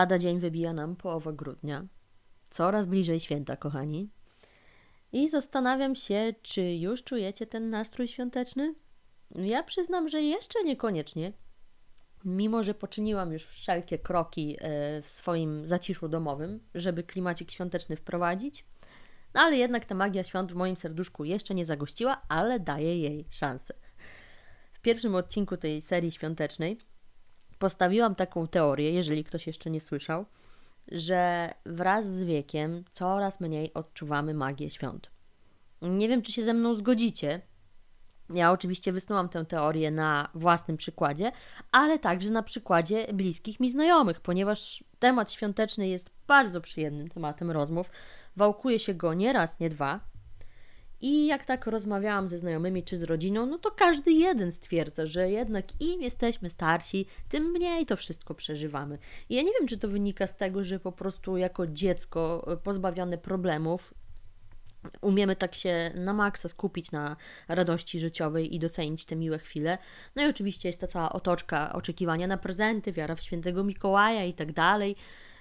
Lada dzień wybija nam połowa grudnia. Coraz bliżej święta, kochani. I zastanawiam się, czy już czujecie ten nastrój świąteczny? Ja przyznam, że jeszcze niekoniecznie. Mimo, że poczyniłam już wszelkie kroki e, w swoim zaciszu domowym, żeby klimacik świąteczny wprowadzić, no ale jednak ta magia świąt w moim serduszku jeszcze nie zagościła, ale daję jej szansę. W pierwszym odcinku tej serii świątecznej postawiłam taką teorię, jeżeli ktoś jeszcze nie słyszał, że wraz z wiekiem coraz mniej odczuwamy magię świąt. Nie wiem, czy się ze mną zgodzicie. Ja oczywiście wysnułam tę teorię na własnym przykładzie, ale także na przykładzie bliskich mi znajomych, ponieważ temat świąteczny jest bardzo przyjemnym tematem rozmów. Wałkuje się go nie raz, nie dwa, i jak tak rozmawiałam ze znajomymi czy z rodziną, no to każdy jeden stwierdza, że jednak im jesteśmy starsi, tym mniej to wszystko przeżywamy. I ja nie wiem, czy to wynika z tego, że po prostu jako dziecko e, pozbawione problemów umiemy tak się na maksa skupić na radości życiowej i docenić te miłe chwile. No i oczywiście jest ta cała otoczka oczekiwania na prezenty, wiara w świętego Mikołaja i tak dalej,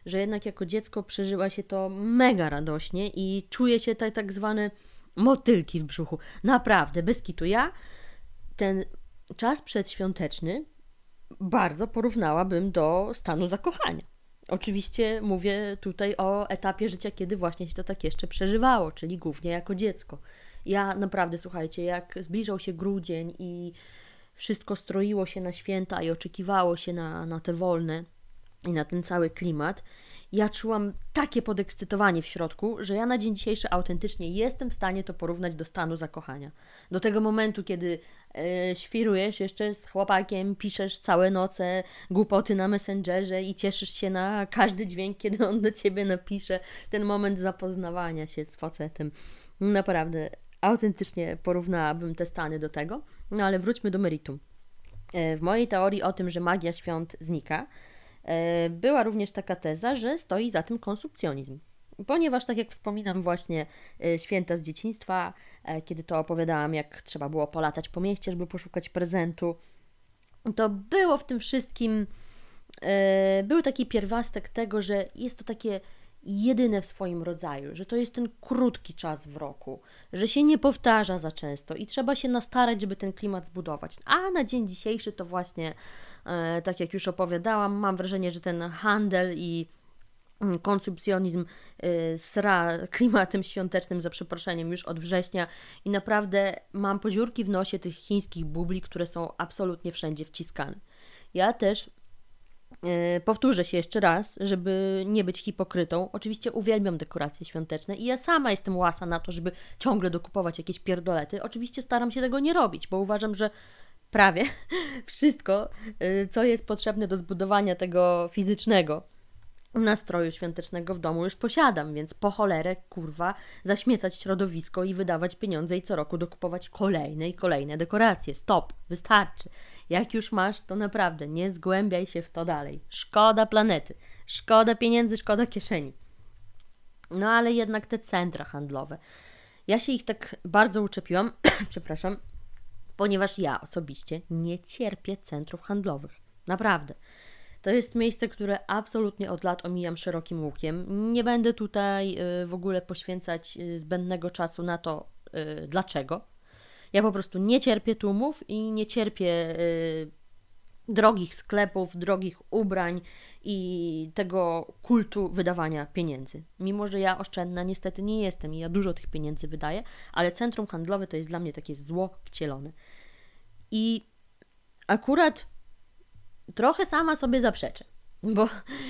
że jednak jako dziecko przeżywa się to mega radośnie i czuje się tak, tak zwany motylki w brzuchu. Naprawdę, bez kitu. Ja ten czas przedświąteczny bardzo porównałabym do stanu zakochania. Oczywiście mówię tutaj o etapie życia, kiedy właśnie się to tak jeszcze przeżywało, czyli głównie jako dziecko. Ja naprawdę, słuchajcie, jak zbliżał się grudzień i wszystko stroiło się na święta i oczekiwało się na, na te wolne i na ten cały klimat, ja czułam takie podekscytowanie w środku, że ja na dzień dzisiejszy autentycznie jestem w stanie to porównać do stanu zakochania. Do tego momentu, kiedy e, świrujesz jeszcze z chłopakiem, piszesz całe noce głupoty na Messengerze i cieszysz się na każdy dźwięk, kiedy on do ciebie napisze. Ten moment zapoznawania się z facetem. Naprawdę, autentycznie porównałabym te stany do tego. No ale wróćmy do meritum. E, w mojej teorii o tym, że magia świąt znika, była również taka teza, że stoi za tym konsumpcjonizm. Ponieważ, tak jak wspominam, właśnie e, święta z dzieciństwa, e, kiedy to opowiadałam, jak trzeba było polatać po mieście, żeby poszukać prezentu, to było w tym wszystkim, był taki pierwiastek tego, że jest to takie jedyne w swoim rodzaju, że to jest ten krótki czas w roku, że się nie powtarza za często i trzeba się nastarać, żeby ten klimat zbudować. A na dzień dzisiejszy to właśnie E, tak jak już opowiadałam, mam wrażenie, że ten handel i mm, konsumpcjonizm e, sra klimatem świątecznym, za przeproszeniem, już od września i naprawdę mam podziurki w nosie tych chińskich bubli, które są absolutnie wszędzie wciskane. Ja też e, powtórzę się jeszcze raz, żeby nie być hipokrytą. Oczywiście uwielbiam dekoracje świąteczne i ja sama jestem łasa na to, żeby ciągle dokupować jakieś pierdolety. Oczywiście staram się tego nie robić, bo uważam, że prawie wszystko, y, co jest potrzebne do zbudowania tego fizycznego nastroju świątecznego w domu już posiadam, więc po cholerę, kurwa, zaśmiecać środowisko i wydawać pieniądze i co roku dokupować kolejne i kolejne dekoracje. Stop, wystarczy. Jak już masz, to naprawdę nie zgłębiaj się w to dalej. Szkoda planety, szkoda pieniędzy, szkoda kieszeni. No ale jednak te centra handlowe. Ja się ich tak bardzo uczepiłam, przepraszam, ponieważ ja osobiście nie cierpię centrów handlowych. Naprawdę. To jest miejsce, które absolutnie od lat omijam szerokim łukiem. Nie będę tutaj y, w ogóle poświęcać y, zbędnego czasu na to, y, dlaczego. Ja po prostu nie cierpię tłumów i nie cierpię drogich sklepów, drogich ubrań i tego kultu wydawania pieniędzy. Mimo, że ja oszczędna niestety nie jestem i ja dużo tych pieniędzy wydaję, ale centrum handlowe to jest dla mnie takie zło wcielone. I akurat trochę sama sobie zaprzeczę, bo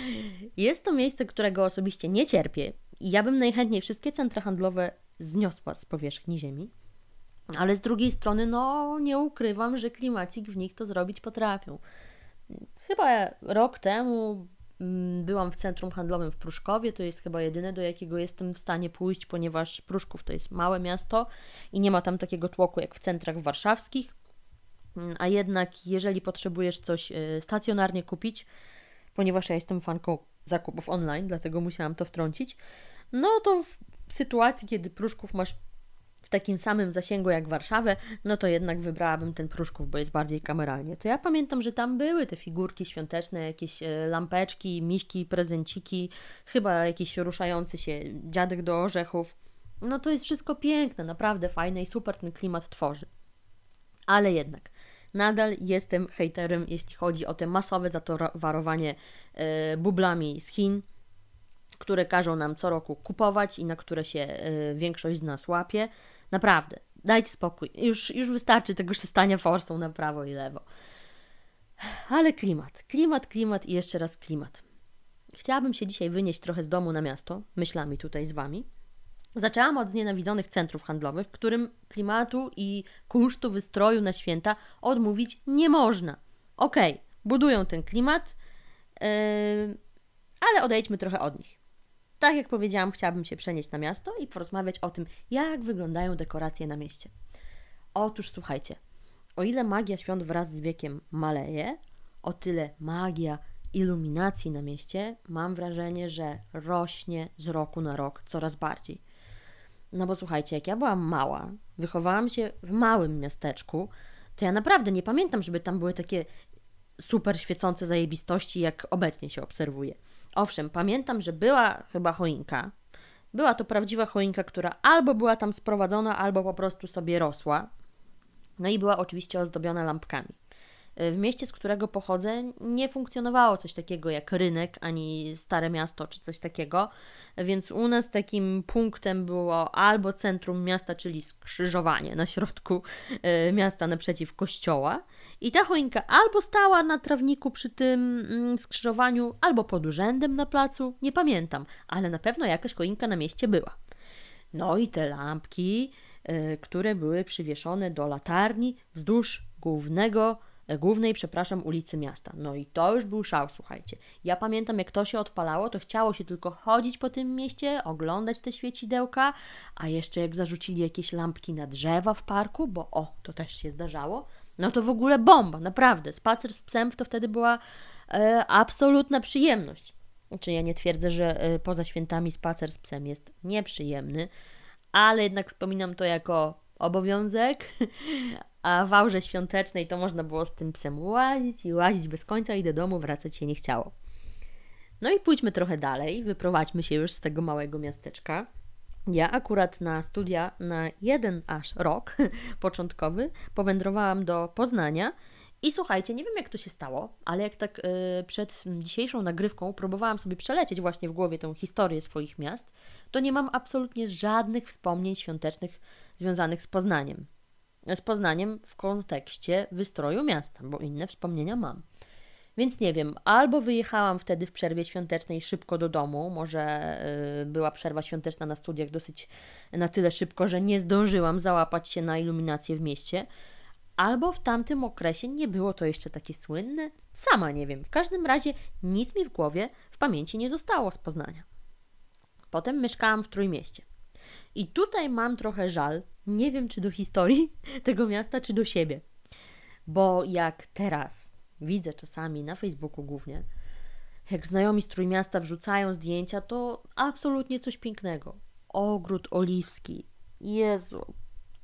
jest to miejsce, którego osobiście nie cierpię i ja bym najchętniej wszystkie centra handlowe zniosła z powierzchni ziemi. Ale z drugiej strony, no nie ukrywam, że klimacik w nich to zrobić potrafią. Chyba rok temu mm, byłam w centrum handlowym w Pruszkowie, to jest chyba jedyne, do jakiego jestem w stanie pójść, ponieważ Pruszków to jest małe miasto i nie ma tam takiego tłoku jak w centrach warszawskich. Mm, a jednak, jeżeli potrzebujesz coś e, stacjonarnie kupić, ponieważ ja jestem fanką zakupów online, dlatego musiałam to wtrącić, no to w sytuacji, kiedy pruszków masz w takim samym zasięgu jak Warszawę, no to jednak wybrałabym ten Pruszków, bo jest bardziej kameralnie. To ja pamiętam, że tam były te figurki świąteczne, jakieś e, lampeczki, miśki, prezenciki, chyba jakiś ruszający się dziadek do orzechów. No to jest wszystko piękne, naprawdę fajne i super ten klimat tworzy. Ale jednak, nadal jestem hejterem, jeśli chodzi o te masowe zatowarowanie e, bublami z Chin, które każą nam co roku kupować i na które się e, większość z nas łapie. Naprawdę, dajcie spokój. Już, już wystarczy tego szystania forsą na prawo i lewo. Ale klimat, klimat, klimat i jeszcze raz klimat. Chciałabym się dzisiaj wynieść trochę z domu na miasto, myślami tutaj z Wami. Zaczęłam od znienawidzonych centrów handlowych, którym klimatu i kunsztu wystroju na święta odmówić nie można. Okej, okay, budują ten klimat, yy, ale odejdźmy trochę od nich. Tak jak powiedziałam, chciałabym się przenieść na miasto i porozmawiać o tym, jak wyglądają dekoracje na mieście. Otóż słuchajcie, o ile magia świąt wraz z wiekiem maleje, o tyle magia iluminacji na mieście mam wrażenie, że rośnie z roku na rok coraz bardziej. No bo słuchajcie, jak ja byłam mała, wychowałam się w małym miasteczku, to ja naprawdę nie pamiętam, żeby tam były takie super świecące zajebistości, jak obecnie się obserwuje. Owszem, pamiętam, że była chyba choinka. Była to prawdziwa choinka, która albo była tam sprowadzona, albo po prostu sobie rosła. No i była oczywiście ozdobiona lampkami. W mieście, z którego pochodzę, nie funkcjonowało coś takiego jak rynek, ani stare miasto, czy coś takiego, więc u nas takim punktem było albo centrum miasta, czyli skrzyżowanie na środku e, miasta naprzeciw kościoła. I ta choinka albo stała na trawniku przy tym mm, skrzyżowaniu, albo pod urzędem na placu, nie pamiętam, ale na pewno jakaś choinka na mieście była. No i te lampki, e, które były przywieszone do latarni wzdłuż głównego głównej, przepraszam, ulicy miasta. No i to już był szał, słuchajcie. Ja pamiętam, jak to się odpalało, to chciało się tylko chodzić po tym mieście, oglądać te świecidełka, a jeszcze jak zarzucili jakieś lampki na drzewa w parku, bo o, to też się zdarzało, no to w ogóle bomba, naprawdę. Spacer z psem to wtedy była e, absolutna przyjemność. Czy ja nie twierdzę, że e, poza świętami spacer z psem jest nieprzyjemny, ale jednak wspominam to jako obowiązek, a w aurze świątecznej to można było z tym psem łazić i łazić bez końca i do domu wracać się nie chciało. No i pójdźmy trochę dalej, wyprowadźmy się już z tego małego miasteczka. Ja akurat na studia na jeden aż rok początkowy powędrowałam do Poznania i słuchajcie, nie wiem jak to się stało, ale jak tak yy, przed dzisiejszą nagrywką próbowałam sobie przelecieć właśnie w głowie tą historię swoich miast, to nie mam absolutnie żadnych wspomnień świątecznych związanych z Poznaniem z Poznaniem w kontekście wystroju miasta, bo inne wspomnienia mam. Więc nie wiem, albo wyjechałam wtedy w przerwie świątecznej szybko do domu, może yy, była przerwa świąteczna na studiach dosyć na tyle szybko, że nie zdążyłam załapać się na iluminację w mieście, albo w tamtym okresie nie było to jeszcze takie słynne. Sama nie wiem. W każdym razie nic mi w głowie, w pamięci nie zostało z Poznania. Potem mieszkałam w Trójmieście. I tutaj mam trochę żal, nie wiem czy do historii tego miasta, czy do siebie. Bo jak teraz widzę czasami na Facebooku głównie, jak znajomi z Trójmiasta wrzucają zdjęcia, to absolutnie coś pięknego. Ogród oliwski. Jezu,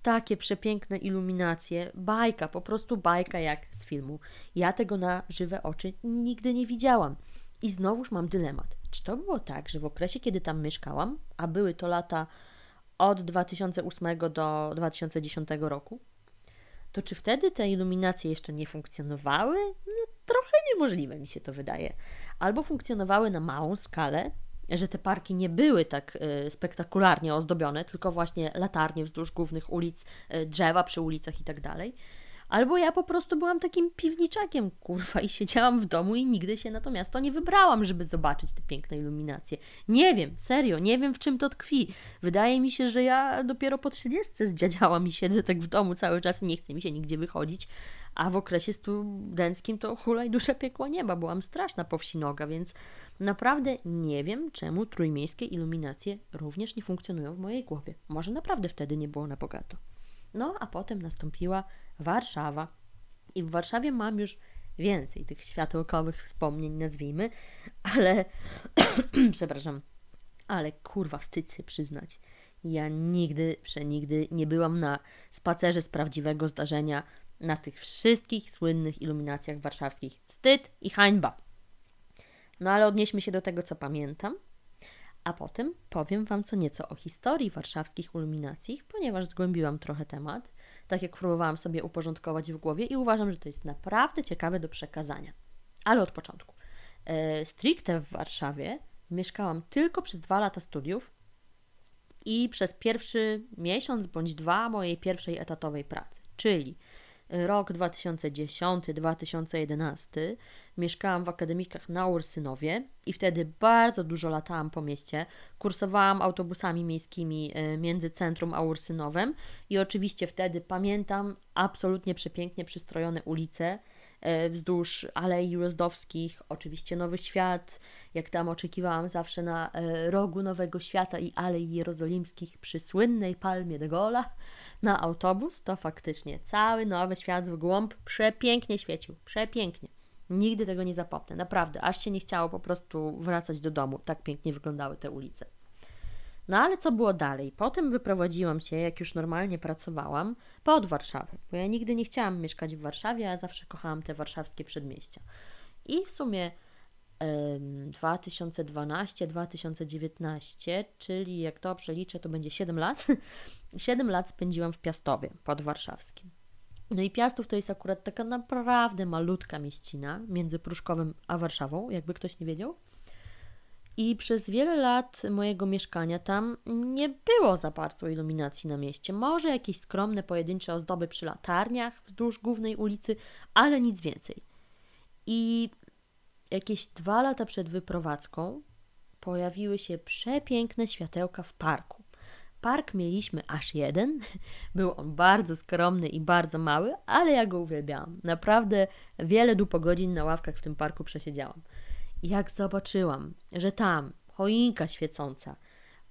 takie przepiękne iluminacje. Bajka, po prostu bajka jak z filmu. Ja tego na żywe oczy nigdy nie widziałam. I znowuż mam dylemat. Czy to było tak, że w okresie, kiedy tam mieszkałam, a były to lata od 2008 do 2010 roku, to czy wtedy te iluminacje jeszcze nie funkcjonowały? No, trochę niemożliwe mi się to wydaje. Albo funkcjonowały na małą skalę, że te parki nie były tak y, spektakularnie ozdobione, tylko właśnie latarnie wzdłuż głównych ulic, y, drzewa przy ulicach i tak Albo ja po prostu byłam takim piwniczakiem, kurwa, i siedziałam w domu i nigdy się na to miasto nie wybrałam, żeby zobaczyć te piękne iluminacje. Nie wiem, serio, nie wiem w czym to tkwi. Wydaje mi się, że ja dopiero po trzydziestce zdziadziałam i siedzę tak w domu cały czas, nie chce mi się nigdzie wychodzić. A w okresie studenckim to hulaj dusze piekła nieba, byłam straszna po wsi noga, więc naprawdę nie wiem, czemu trójmiejskie iluminacje również nie funkcjonują w mojej głowie. Może naprawdę wtedy nie było na bogato. No, a potem nastąpiła Warszawa. I w Warszawie mam już więcej tych światełkowych wspomnień, nazwijmy, ale przepraszam, ale kurwa, wstyd się przyznać. Ja nigdy, przenigdy nie byłam na spacerze z prawdziwego zdarzenia na tych wszystkich słynnych iluminacjach warszawskich. Wstyd i hańba. No ale odnieśmy się do tego, co pamiętam. A potem powiem Wam co nieco o historii warszawskich iluminacji, ponieważ zgłębiłam trochę temat, tak jak próbowałam sobie uporządkować w głowie i uważam, że to jest naprawdę ciekawe do przekazania. Ale od początku. E, stricte w Warszawie mieszkałam tylko przez dwa lata studiów i przez pierwszy miesiąc bądź dwa mojej pierwszej etatowej pracy, czyli rok 2010-2011 mieszkałam w akademikach na Ursynowie i wtedy bardzo dużo latałam po mieście. Kursowałam autobusami miejskimi e, między centrum a Ursynowem i oczywiście wtedy pamiętam absolutnie przepięknie przystrojone ulice e, wzdłuż Alei Ujazdowskich, oczywiście Nowy Świat, jak tam oczekiwałam zawsze na e, rogu Nowego Świata i Alei Jerozolimskich przy słynnej palmie de Gola na autobus, to faktycznie cały Nowy Świat w głąb przepięknie świecił, przepięknie. Nigdy tego nie zapomnę, naprawdę, aż się nie chciało po prostu wracać do domu. Tak pięknie wyglądały te ulice. No ale co było dalej? Potem wyprowadziłam się, jak już normalnie pracowałam, pod Warszawę, bo ja nigdy nie chciałam mieszkać w Warszawie, a zawsze kochałam te warszawskie przedmieścia. I w sumie 2012-2019, czyli jak to przeliczę, to będzie 7 lat. 7 lat spędziłam w Piastowie pod Warszawskim. No i Piastów to jest akurat taka naprawdę malutka mieścina między Pruszkowem a Warszawą, jakby ktoś nie wiedział. I przez wiele lat mojego mieszkania tam nie było za bardzo iluminacji na mieście. Może jakieś skromne, pojedyncze ozdoby przy latarniach wzdłuż głównej ulicy, ale nic więcej. I jakieś dwa lata przed wyprowadzką pojawiły się przepiękne światełka w parku. Park mieliśmy aż jeden. Był on bardzo skromny i bardzo mały, ale ja go uwielbiałam. Naprawdę wiele dupogodzin na ławkach w tym parku przesiedziałam. I jak zobaczyłam, że tam choinka świecąca,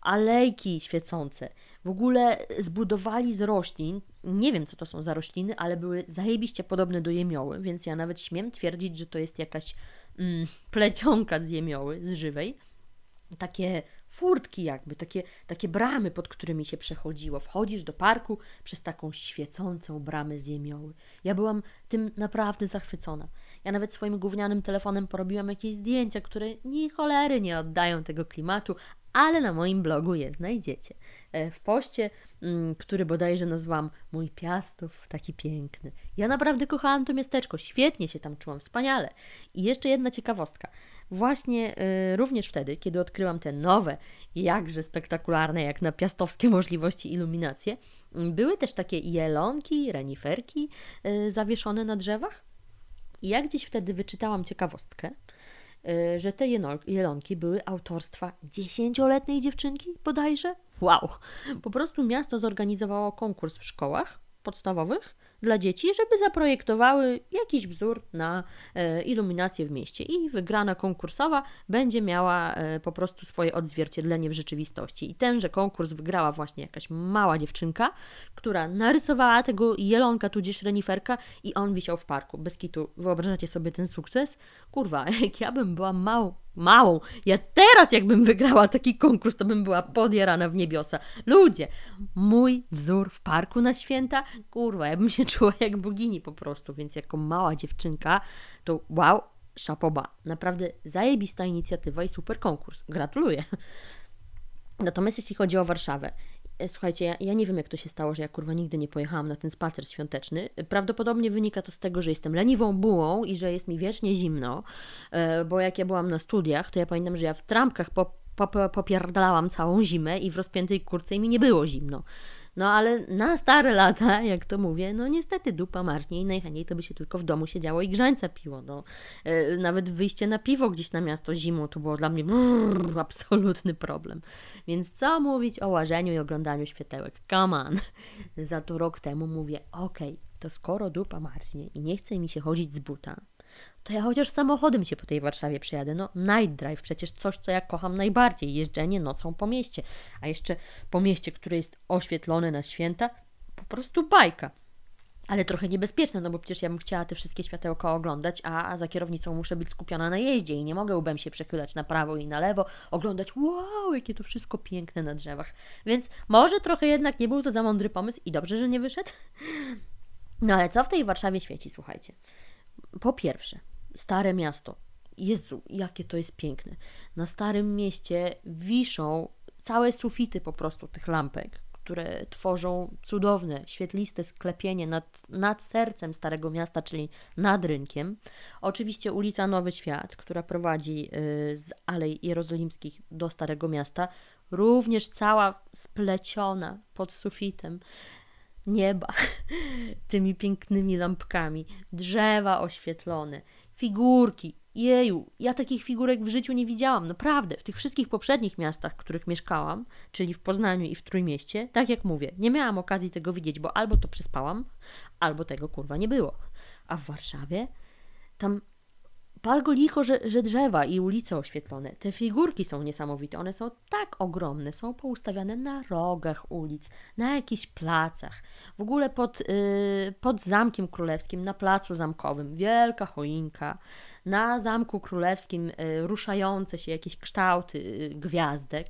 alejki świecące, w ogóle zbudowali z roślin, nie wiem co to są za rośliny, ale były zajebiście podobne do jemioły, więc ja nawet śmiem twierdzić, że to jest jakaś mm, plecionka z jemioły, z żywej. Takie furtki jakby, takie, takie bramy, pod którymi się przechodziło. Wchodzisz do parku przez taką świecącą bramę z jemioły. Ja byłam tym naprawdę zachwycona. Ja nawet swoim gównianym telefonem porobiłam jakieś zdjęcia, które ni cholery nie oddają tego klimatu, ale na moim blogu je znajdziecie. E, w poście, mm, który bodajże nazwałam Mój Piastów, taki piękny. Ja naprawdę kochałam to miasteczko, świetnie się tam czułam, wspaniale. I jeszcze jedna ciekawostka. Właśnie y, również wtedy, kiedy odkryłam te nowe, jakże spektakularne, jak na piastowskie możliwości iluminacje, były też takie jelonki, reniferki y, zawieszone na drzewach. I ja gdzieś wtedy wyczytałam ciekawostkę, y, że te jelonki były autorstwa dziesięcioletniej dziewczynki bodajże. Wow! Po prostu miasto zorganizowało konkurs w szkołach podstawowych dla dzieci, żeby zaprojektowały jakiś wzór na e, iluminację w mieście i wygrana konkursowa będzie miała e, po prostu swoje odzwierciedlenie w rzeczywistości. I tenże konkurs wygrała właśnie jakaś mała dziewczynka, która narysowała tego jelonka tudzież reniferka i on wisiał w parku. Bez kitu, wyobrażacie sobie ten sukces? Kurwa, jak ja bym była małą małą. Ja teraz, jakbym wygrała taki konkurs, to bym była podjarana w niebiosa. Ludzie, mój wzór w parku na święta, kurwa, ja bym się czuła jak bogini po prostu, więc jako mała dziewczynka, to wow, szapoba. Naprawdę zajebista inicjatywa i super konkurs. Gratuluję. Natomiast jeśli chodzi o Warszawę, słuchajcie, ja, ja, nie wiem, jak to się stało, że ja kurwa nigdy nie pojechałam na ten spacer świąteczny. Prawdopodobnie wynika to z tego, że jestem leniwą bułą i że jest mi wiecznie zimno, e, bo jak ja byłam na studiach, to ja pamiętam, że ja w trampkach po, po, popierdalałam całą zimę i w rozpiętej kurce i mi nie było zimno. No ale na stare lata, jak to mówię, no niestety dupa marznie i najchętniej to by się tylko w domu siedziało i grzańca piło. No. E, nawet wyjście na piwo gdzieś na miasto zimą to było dla mnie brrr, absolutny problem. Więc co mówić o łażeniu i oglądaniu światełek? Come on. Za to rok temu mówię, okej, okay, to skoro dupa marznie i nie chce mi się chodzić z buta, to ja chociaż samochodem się po tej Warszawie przejadę. No, night drive, przecież coś, co ja kocham najbardziej. Jeżdżenie nocą po mieście. A jeszcze po mieście, które jest oświetlone na święta, po prostu bajka. Ale trochę niebezpieczne, no bo przecież ja bym chciała te wszystkie światełka oglądać, a za kierownicą muszę być skupiona na jeździe i nie mogę łbem się przechylać na prawo i na lewo, oglądać wow, jakie to wszystko piękne na drzewach. Więc może trochę jednak nie był to za mądry pomysł i dobrze, że nie wyszedł. No ale co w tej Warszawie świeci, słuchajcie. Po pierwsze, stare miasto. Jezu, jakie to jest piękne. Na starym mieście wiszą całe sufity po prostu tych lampek które tworzą cudowne, świetliste sklepienie nad, nad sercem Starego Miasta, czyli nad rynkiem. Oczywiście ulica Nowy Świat, która prowadzi y, z Alei Jerozolimskich do Starego Miasta, również cała spleciona pod sufitem nieba tymi pięknymi lampkami, drzewa oświetlone, figurki, Jeju, ja takich figurek w życiu nie widziałam, naprawdę. W tych wszystkich poprzednich miastach, w których mieszkałam, czyli w Poznaniu i w Trójmieście, tak jak mówię, nie miałam okazji tego widzieć, bo albo to przespałam, albo tego kurwa nie było. A w Warszawie tam pal go licho, że, że drzewa i ulice oświetlone. Te figurki są niesamowite. One są tak ogromne, są poustawiane na rogach ulic, na jakichś placach. W ogóle pod, yy, pod Zamkiem Królewskim, na placu zamkowym, wielka choinka na Zamku Królewskim y, ruszające się jakieś kształty y, gwiazdek.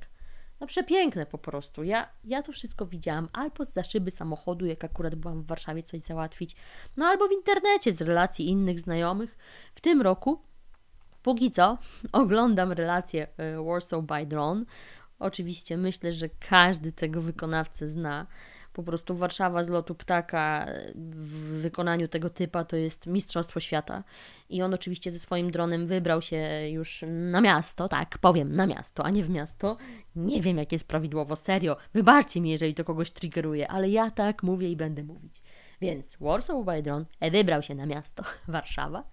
No przepiękne po prostu. Ja, ja to wszystko widziałam albo z szyby samochodu, jak akurat byłam w Warszawie coś załatwić, no albo w internecie z relacji innych znajomych. W tym roku, póki co, oglądam relację y, Warsaw by Drone. Oczywiście myślę, że każdy tego wykonawcę zna po prostu Warszawa z lotu ptaka w wykonaniu tego typa to jest Mistrzostwo Świata. I on oczywiście ze swoim dronem wybrał się już na miasto, tak, powiem na miasto, a nie w miasto. Nie wiem, jak jest prawidłowo, serio. Wybaczcie mi, jeżeli to kogoś triggeruje, ale ja tak mówię i będę mówić. Więc Warsaw by Drone wybrał się na miasto Warszawa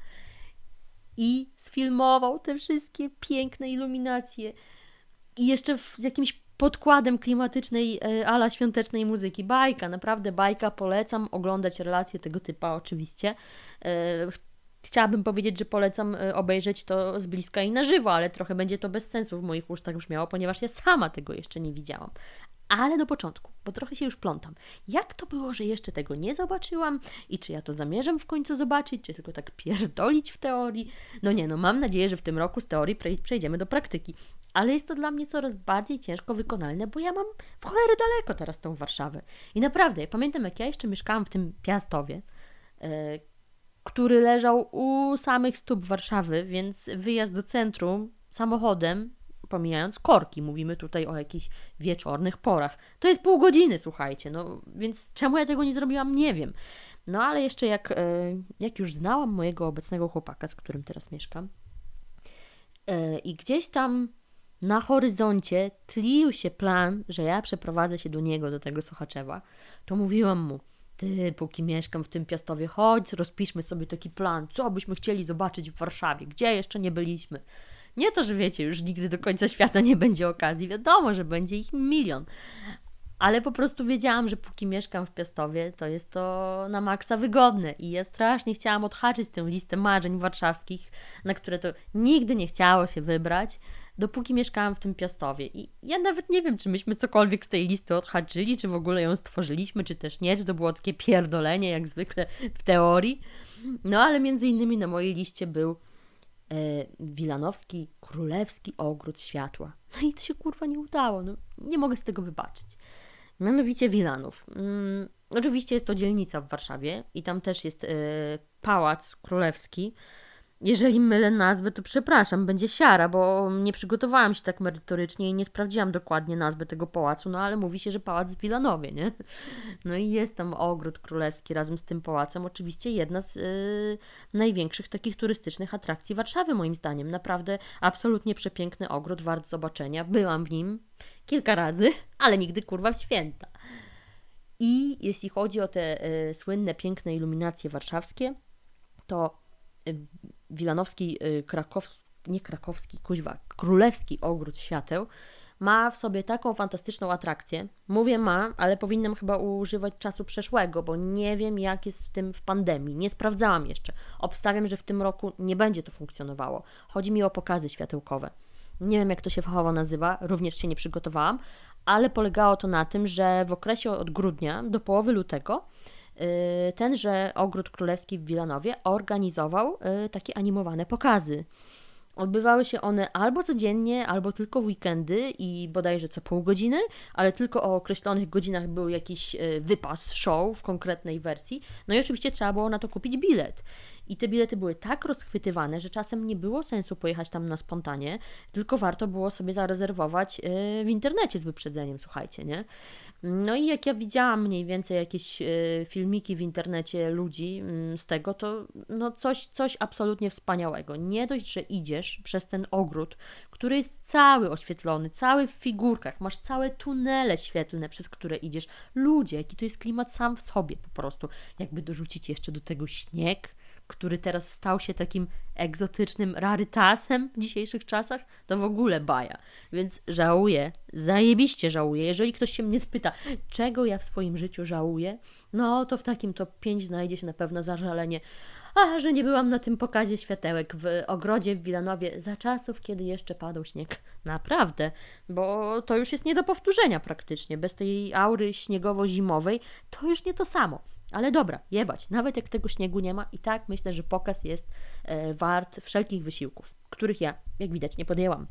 i sfilmował te wszystkie piękne iluminacje i jeszcze w, z jakimś podkładem klimatycznej e, ala świątecznej muzyki. Bajka, naprawdę bajka, polecam oglądać relacje tego typa oczywiście. E, chciałabym powiedzieć, że polecam e, obejrzeć to z bliska i na żywo, ale trochę będzie to bez sensu w moich ustach brzmiało, ponieważ ja sama tego jeszcze nie widziałam ale do początku, bo trochę się już plątam. Jak to było, że jeszcze tego nie zobaczyłam i czy ja to zamierzam w końcu zobaczyć, czy tylko tak pierdolić w teorii? No nie, no mam nadzieję, że w tym roku z teorii przejdziemy do praktyki. Ale jest to dla mnie coraz bardziej ciężko wykonalne, bo ja mam w cholerę daleko teraz tą Warszawę. I naprawdę, ja pamiętam jak ja jeszcze mieszkałam w tym Piastowie, yy, który leżał u samych stóp Warszawy, więc wyjazd do centrum samochodem pomijając korki, mówimy tutaj o jakichś wieczornych porach. To jest pół godziny, słuchajcie, no więc czemu ja tego nie zrobiłam, nie wiem. No ale jeszcze jak, e, jak już znałam mojego obecnego chłopaka, z którym teraz mieszkam, e, i gdzieś tam na horyzoncie tlił się plan, że ja przeprowadzę się do niego, do tego Sochaczewa, to mówiłam mu, ty, póki mieszkam w tym Piastowie, chodź, rozpiszmy sobie taki plan, co byśmy chcieli zobaczyć w Warszawie, gdzie jeszcze nie byliśmy. Nie to, że wiecie, już nigdy do końca świata nie będzie okazji, wiadomo, że będzie ich milion. Ale po prostu wiedziałam, że póki mieszkam w Piastowie, to jest to na maksa wygodne i ja strasznie chciałam odhaczyć tę listę marzeń warszawskich, na które to nigdy nie chciało się wybrać, dopóki mieszkałam w tym Piastowie. I ja nawet nie wiem, czy myśmy cokolwiek z tej listy odhaczyli, czy w ogóle ją stworzyliśmy, czy też nie, czy to było takie pierdolenie, jak zwykle w teorii. No ale między innymi na mojej liście był e, Wilanowski Królewski Ogród Światła. No i to się kurwa nie udało, no, nie mogę z tego wybaczyć. Mianowicie Wilanów. Mm, oczywiście jest to dzielnica w Warszawie i tam też jest e, Pałac Królewski, jeżeli mylę nazwę, to przepraszam, będzie siara, bo nie przygotowałam się tak merytorycznie i nie sprawdziłam dokładnie nazwy tego pałacu, no ale mówi się, że pałac w Wilanowie, nie? No i jest tam ogród królewski razem z tym pałacem. Oczywiście jedna z yy, największych takich turystycznych atrakcji Warszawy, moim zdaniem. Naprawdę absolutnie przepiękny ogród, wart zobaczenia. Byłam w nim kilka razy, ale nigdy kurwa w święta. I jeśli chodzi o te yy, słynne, piękne iluminacje warszawskie, to Wilanowski, y, Krakow, nie krakowski, kuźwa, królewski ogród świateł ma w sobie taką fantastyczną atrakcję. Mówię ma, ale powinnam chyba używać czasu przeszłego, bo nie wiem jak jest w tym w pandemii. Nie sprawdzałam jeszcze. Obstawiam, że w tym roku nie będzie to funkcjonowało. Chodzi mi o pokazy światełkowe. Nie wiem jak to się fachowo nazywa, również się nie przygotowałam, ale polegało to na tym, że w okresie od grudnia do połowy lutego tenże Ogród Królewski w Wilanowie organizował y, takie animowane pokazy. Odbywały się one albo codziennie, albo tylko w weekendy i bodajże co pół godziny, ale tylko o określonych godzinach był jakiś y, wypas show w konkretnej wersji. No i oczywiście trzeba było na to kupić bilet. I te bilety były tak rozchwytywane, że czasem nie było sensu pojechać tam na spontanie, tylko warto było sobie zarezerwować w internecie z wyprzedzeniem, słuchajcie, nie? No i jak ja widziałam mniej więcej jakieś e, filmiki w internecie ludzi mm, z tego, to no coś, coś absolutnie wspaniałego. Nie dość, że idziesz przez ten ogród, który jest cały oświetlony, cały w figurkach, masz całe tunele świetlne, przez które idziesz. Ludzie, jaki to jest klimat sam w sobie po prostu. Jakby dorzucić jeszcze do tego śnieg, który teraz stał się takim egzotycznym rarytasem w dzisiejszych czasach, to w ogóle baja. Więc żałuję, zajebiście żałuję. Jeżeli ktoś się mnie spyta, czego ja w swoim życiu żałuję, no to w takim top 5 znajdzie się na pewno zażalenie. A, że nie byłam na tym pokazie światełek w ogrodzie w Wilanowie za czasów, kiedy jeszcze padał śnieg. Naprawdę, bo to już jest nie do powtórzenia praktycznie. Bez tej aury śniegowo-zimowej to już nie to samo. Ale dobra, jebać, nawet jak tego śniegu nie ma, i tak myślę, że pokaz jest e, wart wszelkich wysiłków, których ja, jak widać, nie podjęłam.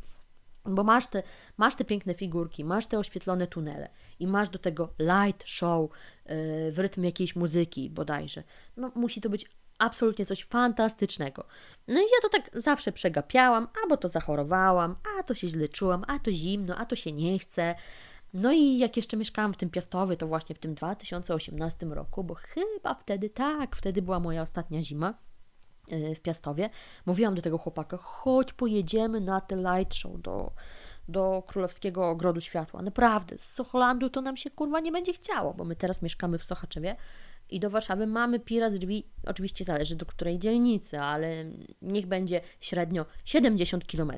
Bo masz te, masz te piękne figurki, masz te oświetlone tunele i masz do tego light show e, w rytm jakiejś muzyki bodajże. No musi to być absolutnie coś fantastycznego. No i ja to tak zawsze przegapiałam, albo to zachorowałam, a to się źle czułam, a to zimno, a to się nie chce. No i jak jeszcze mieszkałam w tym Piastowie, to właśnie w tym 2018 roku, bo chyba wtedy, tak, wtedy była moja ostatnia zima e, w Piastowie. Mówiłam do tego chłopaka, chodź pojedziemy na te light show do, do Królewskiego Ogrodu Światła. Naprawdę, z Socholandu to nam się kurwa nie będzie chciało, bo my teraz mieszkamy w Sochaczewie i do Warszawy mamy pira z drzwi, oczywiście zależy do której dzielnicy, ale niech będzie średnio 70 km.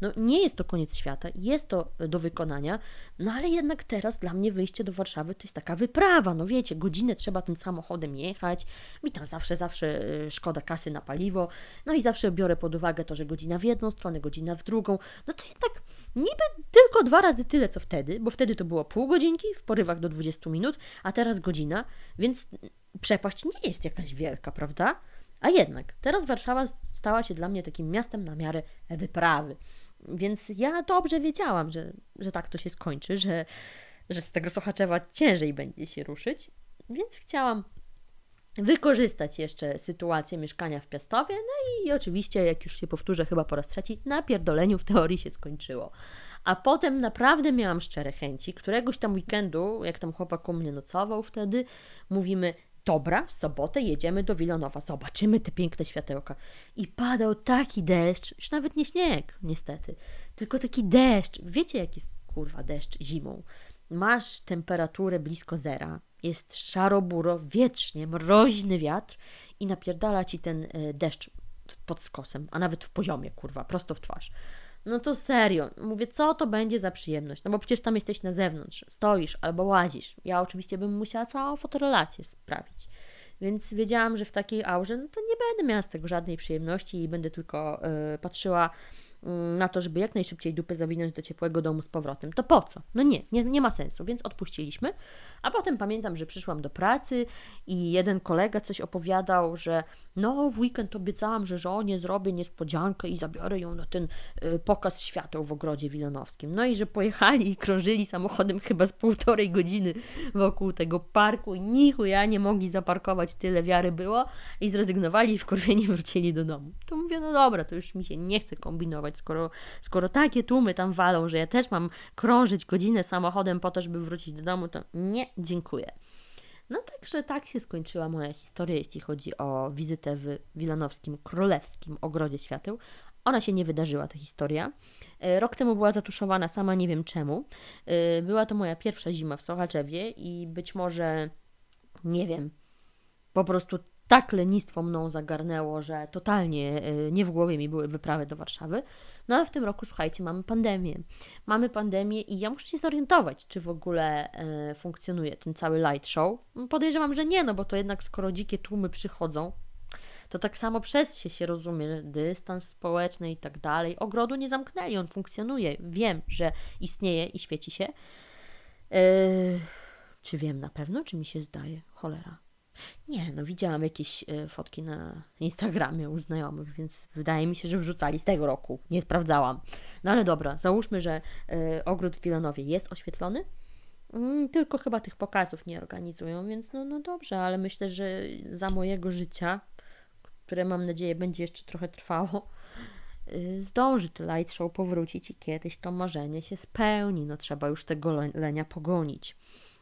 No nie jest to koniec świata, jest to do wykonania, no ale jednak teraz dla mnie wyjście do Warszawy to jest taka wyprawa, no wiecie, godzinę trzeba tym samochodem jechać, mi tam zawsze, zawsze y, szkoda kasy na paliwo, no i zawsze biorę pod uwagę to, że godzina w jedną stronę, godzina w drugą, no to jednak niby tylko dwa razy tyle, co wtedy, bo wtedy to było pół godzinki w porywach do 20 minut, a teraz godzina, więc przepaść nie jest jakaś wielka, prawda? A jednak, teraz Warszawa stała się dla mnie takim miastem na miarę wyprawy. Więc ja dobrze wiedziałam, że, że tak to się skończy, że, że z tego Sochaczewa ciężej będzie się ruszyć, więc chciałam wykorzystać jeszcze sytuację mieszkania w Piastowie, no i oczywiście, jak już się powtórzę chyba po raz trzeci, na pierdoleniu w teorii się skończyło. A potem naprawdę miałam szczere chęci. Któregoś tam weekendu, jak tam chłopak u mnie nocował wtedy, mówimy, dobra, w sobotę jedziemy do Wilonowa, zobaczymy te piękne światełka. I padał taki deszcz, już nawet nie śnieg, niestety, tylko taki deszcz. Wiecie, jaki jest kurwa deszcz zimą? Masz temperaturę blisko zera, jest szaro-buro, wietrznie, mroźny wiatr i napierdala ci ten e, deszcz pod skosem, a nawet w poziomie, kurwa, prosto w twarz. No to serio, mówię, co to będzie za przyjemność? No bo przecież tam jesteś na zewnątrz, stoisz albo łazisz. Ja oczywiście bym musiała całą fotorelację sprawić. Więc wiedziałam, że w takiej aurze no to nie będę miała z tego żadnej przyjemności i będę tylko yy, patrzyła na to, żeby jak najszybciej dupę zawinąć do ciepłego domu z powrotem. To po co? No nie, nie, nie ma sensu, więc odpuściliśmy. A potem pamiętam, że przyszłam do pracy i jeden kolega coś opowiadał, że no w weekend obiecałam, że żonie zrobię niespodziankę i zabiorę ją na ten y, pokaz świateł w ogrodzie wilanowskim. No i że pojechali i krążyli samochodem chyba z półtorej godziny wokół tego parku i nichu ja nie mogli zaparkować, tyle wiary było i zrezygnowali i wkurwieni wrócili do domu. To mówię, no dobra, to już mi się nie chce kombinować, skoro, skoro takie tłumy tam walą, że ja też mam krążyć godzinę samochodem po to, żeby wrócić do domu, to nie, dziękuję. No także tak się skończyła moja historia, jeśli chodzi o wizytę w Wilanowskim Królewskim Ogrodzie Świateł. Ona się nie wydarzyła, ta historia. E, rok temu była zatuszowana, sama nie wiem czemu. E, była to moja pierwsza zima w Sochaczewie i być może, nie wiem, po prostu tak lenistwo mną zagarnęło, że totalnie e, nie w głowie mi były wyprawy do Warszawy. No ale w tym roku, słuchajcie, mamy pandemię. Mamy pandemię i ja muszę się zorientować, czy w ogóle e, funkcjonuje ten cały light show. Podejrzewam, że nie, no bo to jednak skoro dzikie tłumy przychodzą, to tak samo przez się się rozumie, dystans społeczny i tak dalej. Ogrodu nie zamknęli, on funkcjonuje. Wiem, że istnieje i świeci się. Yy, czy wiem na pewno, czy mi się zdaje? Cholera. Nie, no widziałam jakieś e, fotki na Instagramie u znajomych, więc wydaje mi się, że wrzucali z tego roku. Nie sprawdzałam. No ale dobra, załóżmy, że e, ogród w Wilanowie jest oświetlony, mm, tylko chyba tych pokazów nie organizują, więc no, no dobrze, ale myślę, że za mojego życia, które mam nadzieję będzie jeszcze trochę trwało, y, zdąży to light show powrócić i kiedyś to marzenie się spełni. No trzeba już tego lenia pogonić.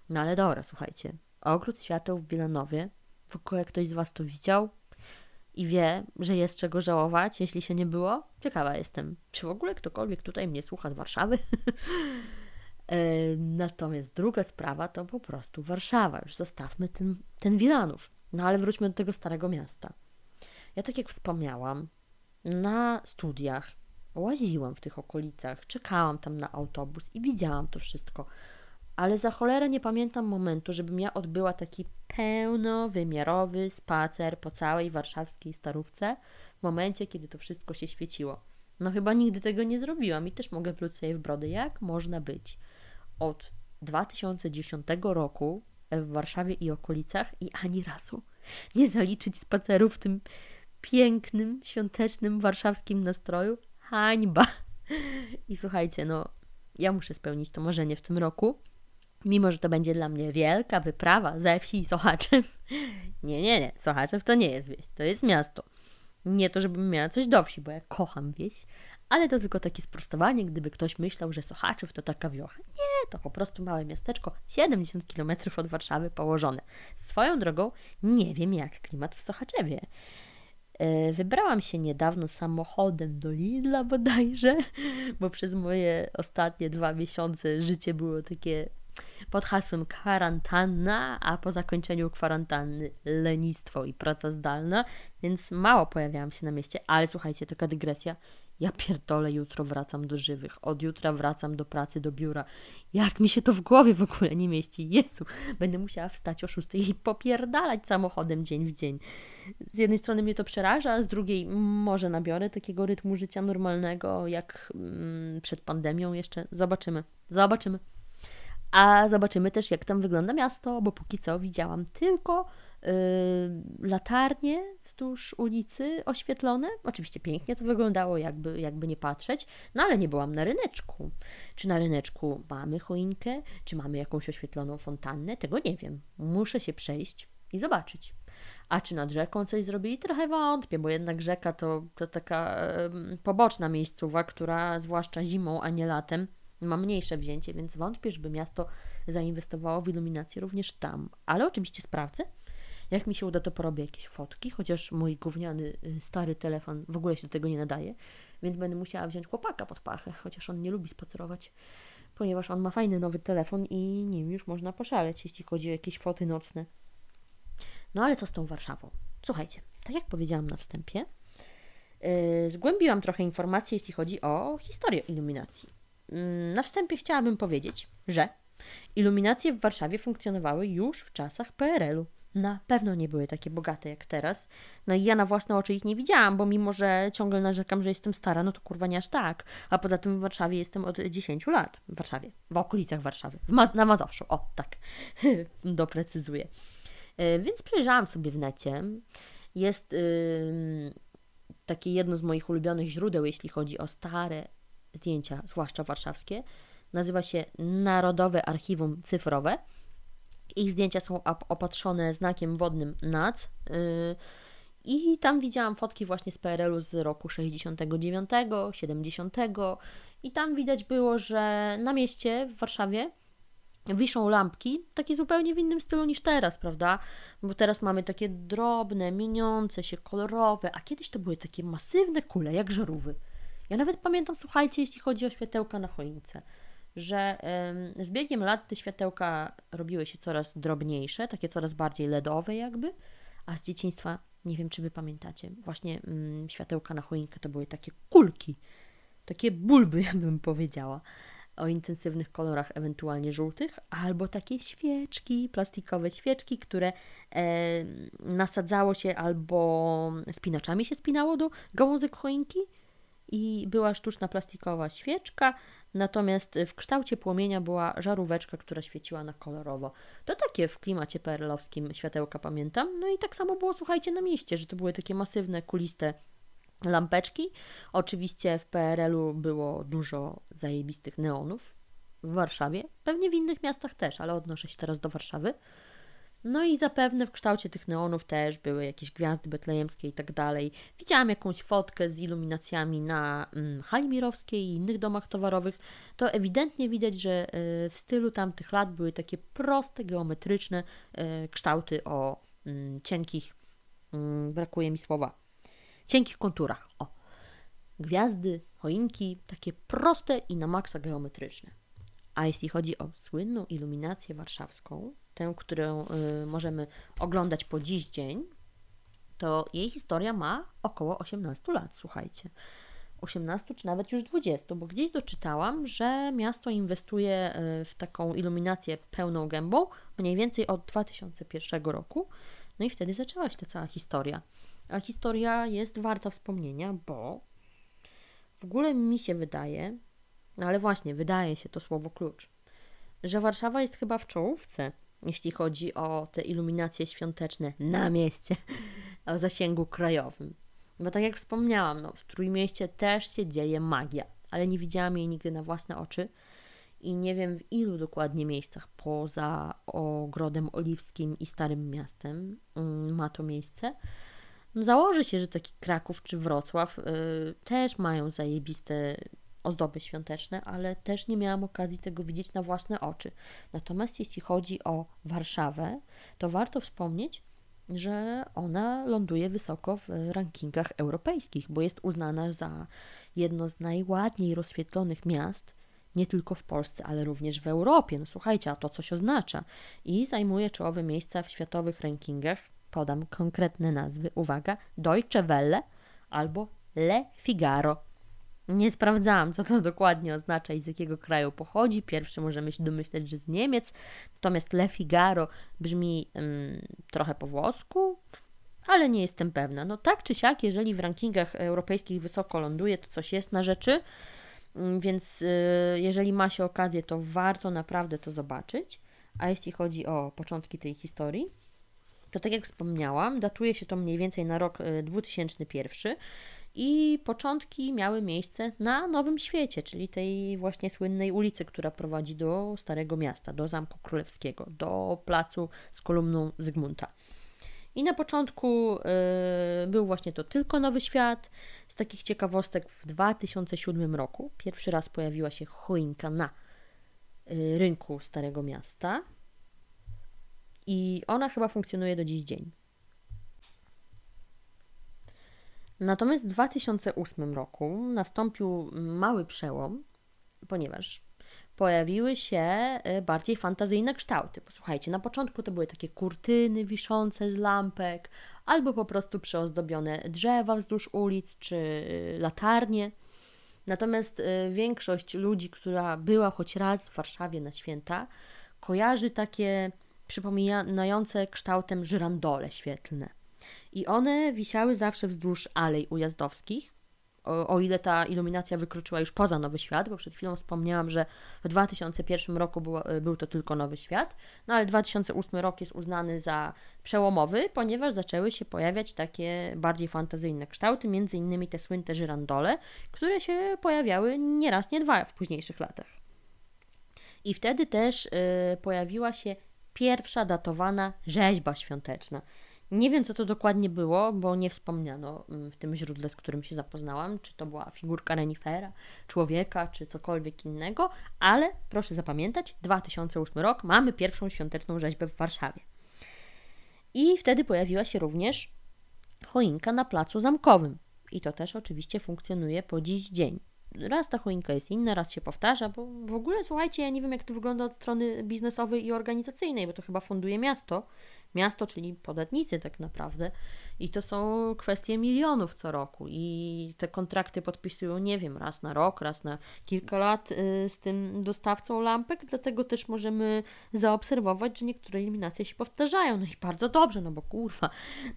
No ale dobra, słuchajcie. Ogród Świateł w Wilanowie. W ogóle ktoś z Was to widział i wie, że jest czego żałować, jeśli się nie było? Ciekawa jestem. Czy w ogóle ktokolwiek tutaj mnie słucha z Warszawy? E, natomiast druga sprawa to po prostu Warszawa. Już zostawmy ten, ten Wilanów. No ale wróćmy do tego starego miasta. Ja tak jak wspomniałam, na studiach łaziłam w tych okolicach, czekałam tam na autobus i widziałam to wszystko ale za cholerę nie pamiętam momentu, żebym ja odbyła taki pełnowymiarowy spacer po całej warszawskiej starówce w momencie, kiedy to wszystko się świeciło. No chyba nigdy tego nie zrobiłam i też mogę pluć sobie w brodę, jak można być od 2010 roku w Warszawie i okolicach i ani razu nie zaliczyć spaceru w tym pięknym, świątecznym warszawskim nastroju. Hańba! I słuchajcie, no ja muszę spełnić to marzenie w tym roku Mimo, że to będzie dla mnie wielka wyprawa ze wsi Sochaczew. Nie, nie, nie. Sochaczew to nie jest wieś, to jest miasto. Nie to, żebym miała coś do wsi, bo ja kocham wieś, ale to tylko takie sprostowanie, gdyby ktoś myślał, że Sochaczew to taka wiocha. Nie, to po prostu małe miasteczko, 70 km od Warszawy położone. Swoją drogą nie wiem, jak klimat w Sochaczewie. E, wybrałam się niedawno samochodem do Lidla bodajże, bo przez moje ostatnie dwa miesiące życie było takie pod hasłem kwarantanna, a po zakończeniu kwarantanny lenistwo i praca zdalna, więc mało pojawiałam się na mieście, ale słuchajcie, taka dygresja. Ja pierdolę, jutro wracam do żywych. Od jutra wracam do pracy, do biura. Jak mi się to w głowie w ogóle nie mieści? Jezu, będę musiała wstać o 6 i popierdalać samochodem dzień w dzień. Z jednej strony mnie to przeraża, a z drugiej może nabiorę takiego rytmu życia normalnego, jak mm, przed pandemią jeszcze. Zobaczymy. Zobaczymy. A zobaczymy też, jak tam wygląda miasto, bo póki co widziałam tylko yy, latarnie wzdłuż ulicy oświetlone. Oczywiście pięknie to wyglądało, jakby, jakby nie patrzeć, no ale nie byłam na ryneczku. Czy na ryneczku mamy choinkę, czy mamy jakąś oświetloną fontannę, tego nie wiem. Muszę się przejść i zobaczyć. A czy nad rzeką coś zrobili? Trochę wątpię, bo jednak rzeka to, to taka yy, poboczna miejscowa, która zwłaszcza zimą, a nie latem, ma mniejsze wzięcie, więc wątpię, żeby miasto zainwestowało w iluminację również tam. Ale oczywiście sprawdzę. Jak mi się uda, to porobię jakieś fotki, chociaż mój gówniany y, stary telefon w ogóle się do tego nie nadaje, więc będę musiała wziąć chłopaka pod pachę, chociaż on nie lubi spacerować, ponieważ on ma fajny nowy telefon i nim już można poszaleć, jeśli chodzi o jakieś foty nocne. No ale co z tą Warszawą? Słuchajcie, tak jak powiedziałam na wstępie, yy, zgłębiłam trochę informacji, jeśli chodzi o historię iluminacji. Mm, na wstępie chciałabym powiedzieć, że iluminacje w Warszawie funkcjonowały już w czasach PRL-u. Na pewno nie były takie bogate jak teraz. No i ja na własne oczy ich nie widziałam, bo mimo, że ciągle narzekam, że jestem stara, no to kurwa nie aż tak. A poza tym w Warszawie jestem od 10 lat. W Warszawie, w okolicach Warszawy, w na Mazowszu, o tak, doprecyzuję. Yy, więc przejrzałam sobie w necie. Jest yy, takie jedno z moich ulubionych źródeł, jeśli chodzi o stare zdjęcia, zwłaszcza warszawskie. Nazywa się Narodowe Archiwum Cyfrowe. Ich zdjęcia są opatrzone znakiem wodnym NAC. Y, I tam widziałam fotki właśnie z PRL-u z roku 69, 70. I tam widać było, że na mieście w Warszawie wiszą lampki, takie zupełnie w innym stylu niż teraz, prawda? Bo teraz mamy takie drobne, mieniące się, kolorowe, a kiedyś to były takie masywne kule, jak żarówki. Ja nawet pamiętam, słuchajcie, jeśli chodzi o światełka na choince, że z biegiem lat te światełka robiły się coraz drobniejsze, takie coraz bardziej LEDowe jakby, a z dzieciństwa, nie wiem czy wy pamiętacie, właśnie mm, światełka na choinkę to były takie kulki, takie bulby, ja bym powiedziała, o intensywnych kolorach, ewentualnie żółtych, albo takie świeczki, plastikowe świeczki, które e, nasadzało się albo spinaczami się spinało do gałązek choinki, i była sztuczna plastikowa świeczka, natomiast w kształcie płomienia była żaróweczka, która świeciła na kolorowo. To takie w klimacie PRL-owskim światełka pamiętam. No i tak samo było, słuchajcie, na mieście, że to były takie masywne, kuliste lampeczki. Oczywiście w PRL-u było dużo zajebistych neonów w Warszawie, pewnie w innych miastach też, ale odnoszę się teraz do Warszawy. No i zapewne w kształcie tych neonów też były jakieś gwiazdy betlejemskie i tak dalej. Widziałam jakąś fotkę z iluminacjami na mm, hali mirowskiej i innych domach towarowych. To ewidentnie widać, że y, w stylu tamtych lat były takie proste, geometryczne y, kształty o y, cienkich, mm, brakuje mi słowa, cienkich konturach. O. Gwiazdy, choinki, takie proste i na maksa geometryczne. A jeśli chodzi o słynną iluminację warszawską, tę, którą y, możemy oglądać po dziś dzień, to jej historia ma około 18 lat, słuchajcie. 18 czy nawet już 20, bo gdzieś doczytałam, że miasto inwestuje y, w taką iluminację pełną gębą mniej więcej od 2001 roku. No i wtedy zaczęła się ta cała historia. A historia jest warta wspomnienia, bo w ogóle mi się wydaje, no ale właśnie, wydaje się to słowo klucz, że Warszawa jest chyba w czołówce jeśli chodzi o te iluminacje świąteczne na mieście o zasięgu krajowym. Bo tak jak wspomniałam, no, w Trójmieście też się dzieje magia, ale nie widziałam jej nigdy na własne oczy i nie wiem w ilu dokładnie miejscach poza Ogrodem Oliwskim i Starym Miastem mm, ma to miejsce. Założy się, że taki Kraków czy Wrocław y, też mają zajebiste ozdoby świąteczne, ale też nie miałam okazji tego widzieć na własne oczy. Natomiast jeśli chodzi o Warszawę, to warto wspomnieć, że ona ląduje wysoko w rankingach europejskich, bo jest uznana za jedno z najładniej rozświetlonych miast, nie tylko w Polsce, ale również w Europie. No słuchajcie, a to coś oznacza. I zajmuje czołowe miejsca w światowych rankingach. Podam konkretne nazwy. Uwaga: Deutsche Welle albo Le Figaro. Nie sprawdzałam, co to dokładnie oznacza i z jakiego kraju pochodzi. Pierwszy możemy się domyśleć, że z Niemiec, natomiast Le Figaro brzmi trochę po włosku, ale nie jestem pewna. No tak czy siak, jeżeli w rankingach europejskich wysoko ląduje, to coś jest na rzeczy, mm, więc y, jeżeli ma się okazję, to warto naprawdę to zobaczyć. A jeśli chodzi o początki tej historii, to tak jak wspomniałam, datuje się to mniej więcej na rok 2001 y, i początki miały miejsce na Nowym Świecie, czyli tej właśnie słynnej ulicy, która prowadzi do Starego Miasta, do Zamku Królewskiego, do placu z kolumną Zygmunta. I na początku y, był właśnie to tylko Nowy Świat. Z takich ciekawostek w 2007 roku pierwszy raz pojawiła się choinka na y, rynku Starego Miasta. I ona chyba funkcjonuje do dziś dzień. Natomiast w 2008 roku nastąpił mały przełom, ponieważ pojawiły się y, bardziej fantazyjne kształty. Posłuchajcie, na początku to były takie kurtyny wiszące z lampek, albo po prostu przeozdobione drzewa wzdłuż ulic, czy y, latarnie. Natomiast y, większość ludzi, która była choć raz w Warszawie na święta, kojarzy takie przypominające kształtem żyrandole świetlne. I one wisiały zawsze wzdłuż alej ujazdowskich, o, o, ile ta iluminacja wykroczyła już poza Nowy Świat, bo przed chwilą wspomniałam, że w 2001 roku było, był to tylko Nowy Świat, no ale 2008 rok jest uznany za przełomowy, ponieważ zaczęły się pojawiać takie bardziej fantazyjne kształty, między innymi te słynne żyrandole, które się pojawiały nie raz, nie dwa w późniejszych latach. I wtedy też y, pojawiła się pierwsza datowana rzeźba świąteczna. Nie wiem, co to dokładnie było, bo nie wspomniano mm, w tym źródle, z którym się zapoznałam, czy to była figurka renifera, człowieka, czy cokolwiek innego, ale proszę zapamiętać, 2008 rok, mamy pierwszą świąteczną rzeźbę w Warszawie. I wtedy pojawiła się również choinka na placu zamkowym. I to też oczywiście funkcjonuje po dziś dzień. Raz ta choinka jest inna, raz się powtarza, bo w ogóle słuchajcie, ja nie wiem, jak to wygląda od strony biznesowej i organizacyjnej, bo to chyba funduje miasto miasto, czyli podatnicy tak naprawdę. I to są kwestie milionów co roku. I te kontrakty podpisują, nie wiem, raz na rok, raz na kilka lat y, z tym dostawcą lampek. Dlatego też możemy zaobserwować, że niektóre eliminacje się powtarzają. No i bardzo dobrze, no bo kurwa,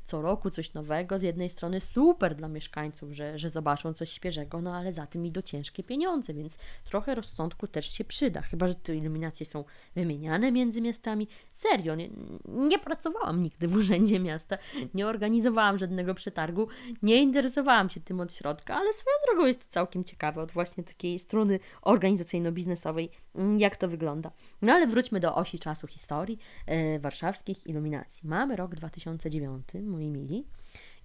co roku coś nowego. Z jednej strony super dla mieszkańców, że, że zobaczą coś świeżego, no ale za tym idą ciężkie pieniądze, więc trochę rozsądku też się przyda. Chyba, że te iluminacje są wymieniane między miastami. Serio, nie, nie pracowałam nigdy w urzędzie miasta, nie organizowałam żadnego przetargu, nie interesowałam się tym od środka, ale swoją drogą jest to całkiem ciekawe od właśnie takiej strony organizacyjno-biznesowej, mm, jak to wygląda. No ale wróćmy do osi czasu historii e, warszawskich iluminacji. Mamy rok 2009, moi mili.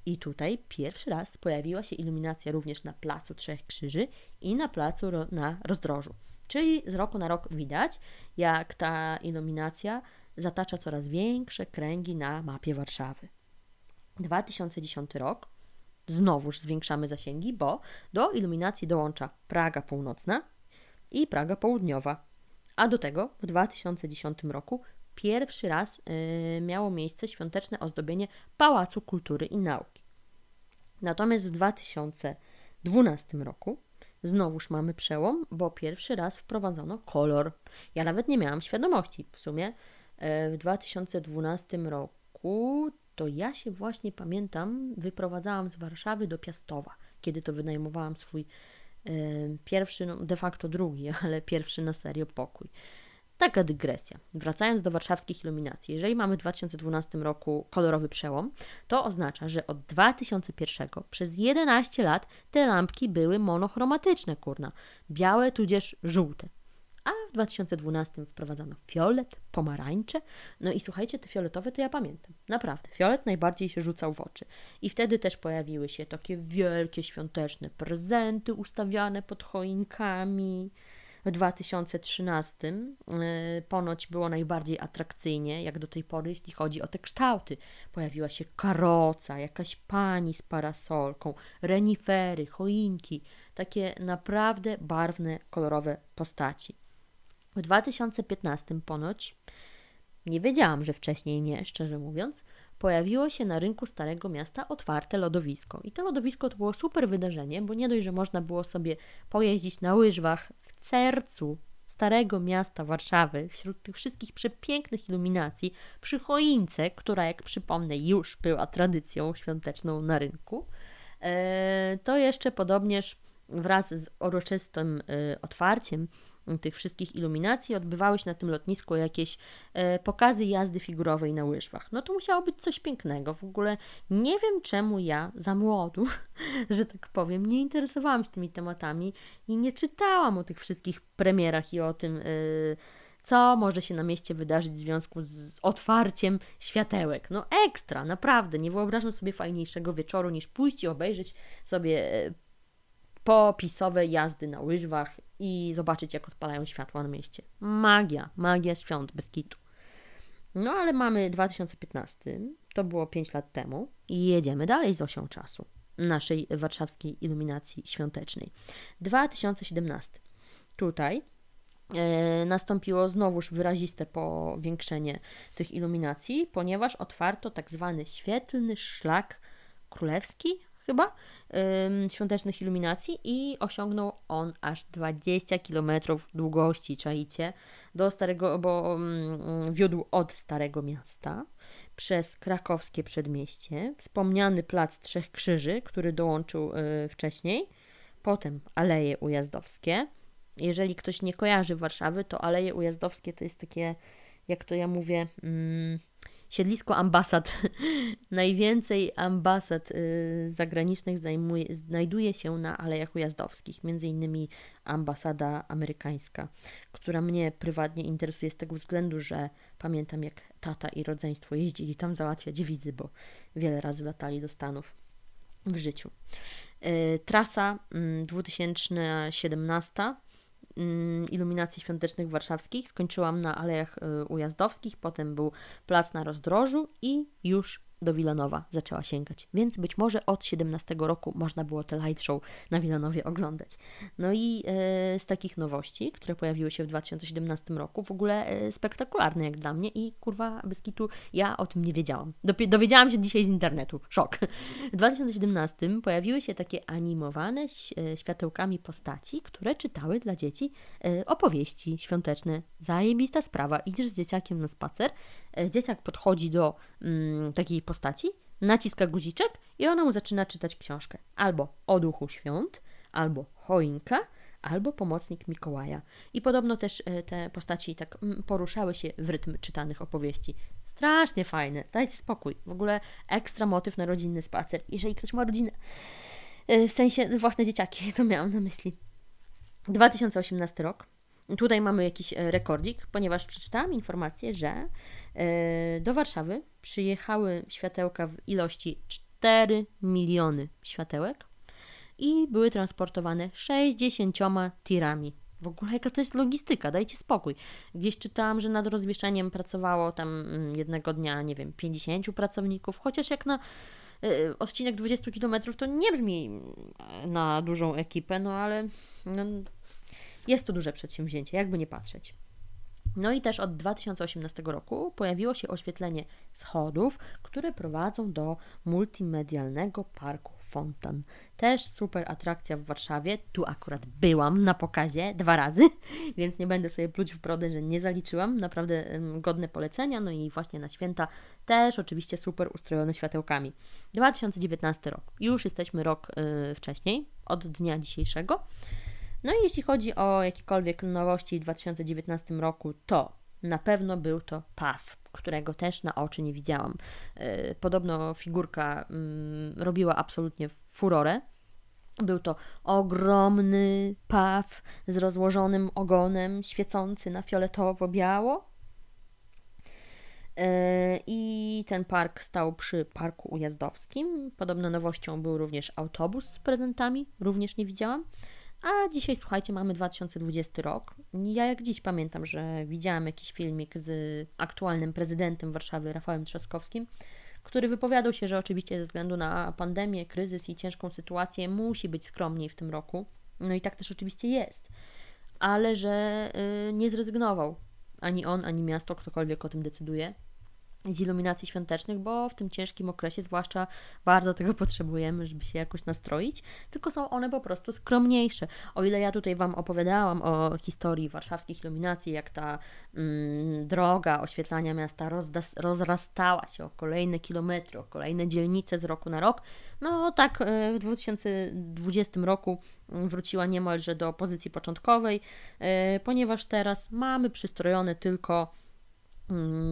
I tutaj pierwszy raz pojawiła się iluminacja również na Placu Trzech Krzyży i na Placu ro na Rozdrożu. Czyli z roku na rok widać, jak ta iluminacja zatacza coraz większe kręgi na mapie Warszawy. 2010 rok, znowuż zwiększamy zasięgi, bo do iluminacji dołącza Praga Północna i Praga Południowa. A do tego w 2010 roku pierwszy raz yy, miało miejsce świąteczne ozdobienie Pałacu Kultury i Nauki. Natomiast w 2012 roku znowuż mamy przełom, bo pierwszy raz wprowadzono kolor. Ja nawet nie miałam świadomości. W sumie yy, w 2012 roku to ja się właśnie pamiętam, wyprowadzałam z Warszawy do Piastowa, kiedy to wynajmowałam swój yy, pierwszy, no de facto drugi, ale pierwszy na serio pokój. Taka dygresja. Wracając do warszawskich iluminacji, jeżeli mamy w 2012 roku kolorowy przełom, to oznacza, że od 2001 przez 11 lat te lampki były monochromatyczne, kurna. Białe tudzież żółte. W 2012 wprowadzano fiolet, pomarańcze. No i słuchajcie, te fioletowe to ja pamiętam. Naprawdę, fiolet najbardziej się rzucał w oczy. I wtedy też pojawiły się takie wielkie świąteczne prezenty ustawiane pod choinkami. W 2013 yy, ponoć było najbardziej atrakcyjnie, jak do tej pory, jeśli chodzi o te kształty. Pojawiła się karoca, jakaś pani z parasolką, renifery, choinki, takie naprawdę barwne, kolorowe postaci. W 2015 ponoć, nie wiedziałam, że wcześniej nie, szczerze mówiąc, pojawiło się na rynku Starego Miasta otwarte lodowisko. I to lodowisko to było super wydarzenie, bo nie dość, że można było sobie pojeździć na łyżwach w sercu Starego Miasta Warszawy, wśród tych wszystkich przepięknych iluminacji, przy choince, która, jak przypomnę, już była tradycją świąteczną na rynku, e, to jeszcze podobnież wraz z uroczystym e, otwarciem tych wszystkich iluminacji odbywały się na tym lotnisku jakieś e, pokazy jazdy figurowej na łyżwach. No to musiało być coś pięknego. W ogóle nie wiem czemu ja za młodu, że tak powiem, nie interesowałam się tymi tematami i nie czytałam o tych wszystkich premierach i o tym, e, co może się na mieście wydarzyć w związku z otwarciem światełek. No ekstra, naprawdę. Nie wyobrażam sobie fajniejszego wieczoru niż pójść i obejrzeć sobie e, popisowe jazdy na łyżwach i zobaczyć, jak odpalają światła na mieście. Magia, magia świąt bez kitu. No ale mamy 2015, to było 5 lat temu i jedziemy dalej z osią czasu naszej warszawskiej iluminacji świątecznej. 2017. Tutaj e, nastąpiło znowuż wyraziste powiększenie tych iluminacji, ponieważ otwarto tak zwany świetlny szlak królewski, chyba, świątecznych iluminacji i osiągnął on aż 20 km długości, czaicie, do Starego, bo wiódł od Starego Miasta przez krakowskie przedmieście, wspomniany Plac Trzech Krzyży, który dołączył y, wcześniej, potem Aleje Ujazdowskie. Jeżeli ktoś nie kojarzy Warszawy, to Aleje Ujazdowskie to jest takie, jak to ja mówię, siedlisko ambasad. Najwięcej ambasad y, zagranicznych zajmuje, znajduje się na Alejach Ujazdowskich, między innymi ambasada amerykańska, która mnie prywatnie interesuje z tego względu, że pamiętam jak tata i rodzeństwo jeździli tam załatwiać wizy, bo wiele razy latali do Stanów w życiu. Y, trasa 2017 mm, iluminacji świątecznych warszawskich. Skończyłam na Alejach y, Ujazdowskich, potem był plac na rozdrożu i już do Wilanowa zaczęła sięgać, więc być może od 17 roku można było te light show na Wilanowie oglądać. No i e, z takich nowości, które pojawiły się w 2017 roku, w ogóle e, spektakularne jak dla mnie i kurwa Beskitu, ja o tym nie wiedziałam. Dowiedziałam się dzisiaj z internetu. Szok. W 2017 pojawiły się takie animowane e, światełkami postaci, które czytały dla dzieci e, opowieści świąteczne. Zajebista sprawa. Idziesz z dzieciakiem na spacer, dzieciak podchodzi do mm, takiej postaci, naciska guziczek i ona mu zaczyna czytać książkę. Albo o duchu świąt, albo choinka, albo pomocnik Mikołaja. I podobno też e, te postaci tak mm, poruszały się w rytm czytanych opowieści. Strasznie fajne, dajcie spokój. W ogóle ekstra motyw na rodzinny spacer. Jeżeli ktoś ma rodzinę, e, w sensie własne dzieciaki, to miałam na myśli. 2018 rok. Tutaj mamy jakiś e, rekordzik, ponieważ przeczytałam informację, że do Warszawy przyjechały światełka w ilości 4 miliony światełek i były transportowane 60 tirami. W ogóle jaka to jest logistyka, dajcie spokój. Gdzieś czytałam, że nad rozwieszeniem pracowało tam mm, jednego dnia, nie wiem, 50 pracowników, chociaż jak na y, odcinek 20 km to nie brzmi mm, na dużą ekipę, no ale no, jest to duże przedsięwzięcie, jakby nie patrzeć. No i też od 2018 roku pojawiło się oświetlenie schodów, które prowadzą do multimedialnego parku Fontan. Też super atrakcja w Warszawie. Tu akurat byłam na pokazie dwa razy, więc nie będę sobie pluć w brodę, że nie zaliczyłam. Naprawdę godne polecenia. No i właśnie na święta też oczywiście super ustrojone światełkami. 2019 rok. Już jesteśmy rok yy, wcześniej, od dnia dzisiejszego. No i jeśli chodzi o jakiekolwiek nowości w 2019 roku, to na pewno był to PAF, którego też na oczy nie widziałam. E, podobno figurka mm, robiła absolutnie furorę. Był to ogromny paw z rozłożonym ogonem, świecący na fioletowo-biało. E, I ten park stał przy parku ujazdowskim. Podobno nowością był również autobus z prezentami, również nie widziałam. A dzisiaj, słuchajcie, mamy 2020 rok. Ja jak dziś pamiętam, że widziałam jakiś filmik z aktualnym prezydentem Warszawy, Rafałem Trzaskowskim, który wypowiadał się, że oczywiście ze względu na pandemię, kryzys i ciężką sytuację musi być skromniej w tym roku. No i tak też oczywiście jest. Ale że yy, nie zrezygnował ani on, ani miasto, ktokolwiek o tym decyduje z iluminacji świątecznych, bo w tym ciężkim okresie zwłaszcza bardzo tego potrzebujemy, żeby się jakoś nastroić, tylko są one po prostu skromniejsze. O ile ja tutaj Wam opowiadałam o historii warszawskich iluminacji, jak ta mm, droga oświetlania miasta rozrastała się o kolejne kilometry, o kolejne dzielnice z roku na rok, no tak e, w 2020 roku wróciła niemalże do pozycji początkowej, e, ponieważ teraz mamy przystrojone tylko Mm,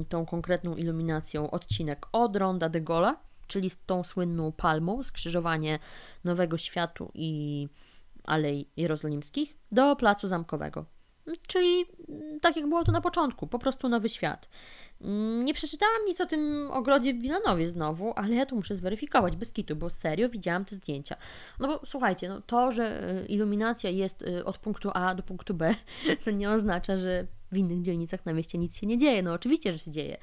tą konkretną iluminacją odcinek od Ronda de Gola, czyli z tą słynną palmą, skrzyżowanie Nowego Światu i Alei Jerozolimskich, do Placu Zamkowego. Czyli mm, tak jak było to na początku, po prostu nowy świat. Mm, nie przeczytałam nic o tym ogrodzie w Wilanowie znowu, ale ja tu muszę zweryfikować bez kitu, bo serio widziałam te zdjęcia. No bo słuchajcie, no to, że y, iluminacja jest y, od punktu A do punktu B, to nie oznacza, że w innych dzielnicach na mieście nic się nie dzieje. No oczywiście, że się dzieje.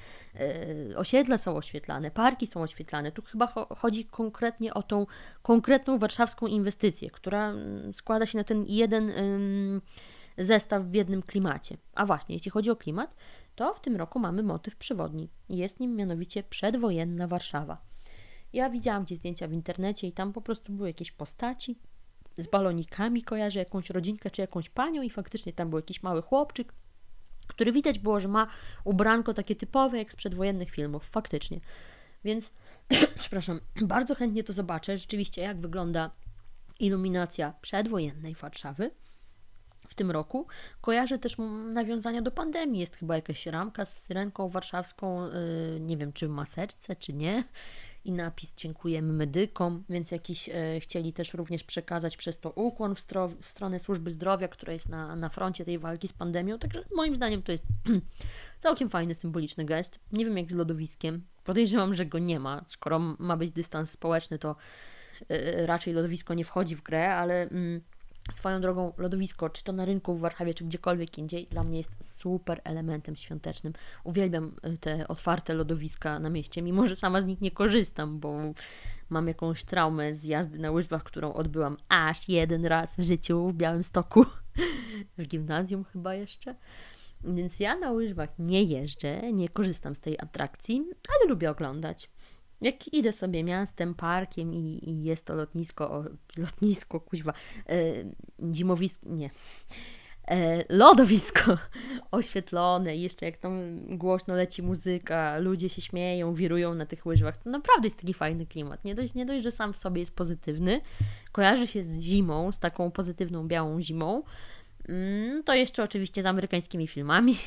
Y, osiedla są oświetlane, parki są oświetlane. Tu chyba chodzi konkretnie o tą konkretną warszawską inwestycję, która mm, składa się na ten jeden zestaw w jednym klimacie. A właśnie, jeśli chodzi o klimat, to w tym roku mamy motyw przewodni. Jest nim mianowicie przedwojenna Warszawa. Ja widziałam gdzieś zdjęcia w internecie i tam po prostu były jakieś postaci z balonikami, kojarzę jakąś rodzinkę czy jakąś panią i faktycznie tam był jakiś mały chłopczyk, który widać było, że ma ubranko takie typowe jak z przedwojennych filmów, faktycznie. Więc, przepraszam, bardzo chętnie to zobaczę, rzeczywiście jak wygląda iluminacja przedwojennej Warszawy w tym roku. Kojarzę też nawiązania do pandemii. Jest chyba jakaś ramka z syrenką warszawską, yy, nie wiem czy w maseczce, czy nie. I napis dziękujemy medykom, więc jakiś e, chcieli też również przekazać przez to ukłon w, stro- w stronę służby zdrowia, która jest na, na froncie tej walki z pandemią. Także moim zdaniem to jest całkiem fajny, symboliczny gest. Nie wiem jak z lodowiskiem. Podejrzewam, że go nie ma. Skoro ma być dystans społeczny, to e, raczej lodowisko nie wchodzi w grę, ale. Mm, Swoją drogą, lodowisko, czy to na rynku w Warszawie, czy gdziekolwiek indziej, dla mnie jest super elementem świątecznym. Uwielbiam y, te otwarte lodowiska na mieście, mimo że sama z nich nie korzystam, bo mam jakąś traumę z jazdy na łyżwach, którą odbyłam aż jeden raz w życiu w Białymstoku, w gimnazjum chyba jeszcze. Więc ja na łyżwach nie jeżdżę, nie korzystam z tej atrakcji, ale lubię oglądać. Jak idę sobie miastem, parkiem i, i jest to lotnisko, o, lotnisko, kuźwa, e, zimowisko, nie, e, lodowisko oświetlone jeszcze jak tam głośno leci muzyka, ludzie się śmieją, wirują na tych łyżwach, to naprawdę jest taki fajny klimat. Nie dość, nie dość, że sam w sobie jest pozytywny, kojarzy się z zimą, z taką pozytywną, białą zimą, mm, to jeszcze oczywiście z amerykańskimi filmami.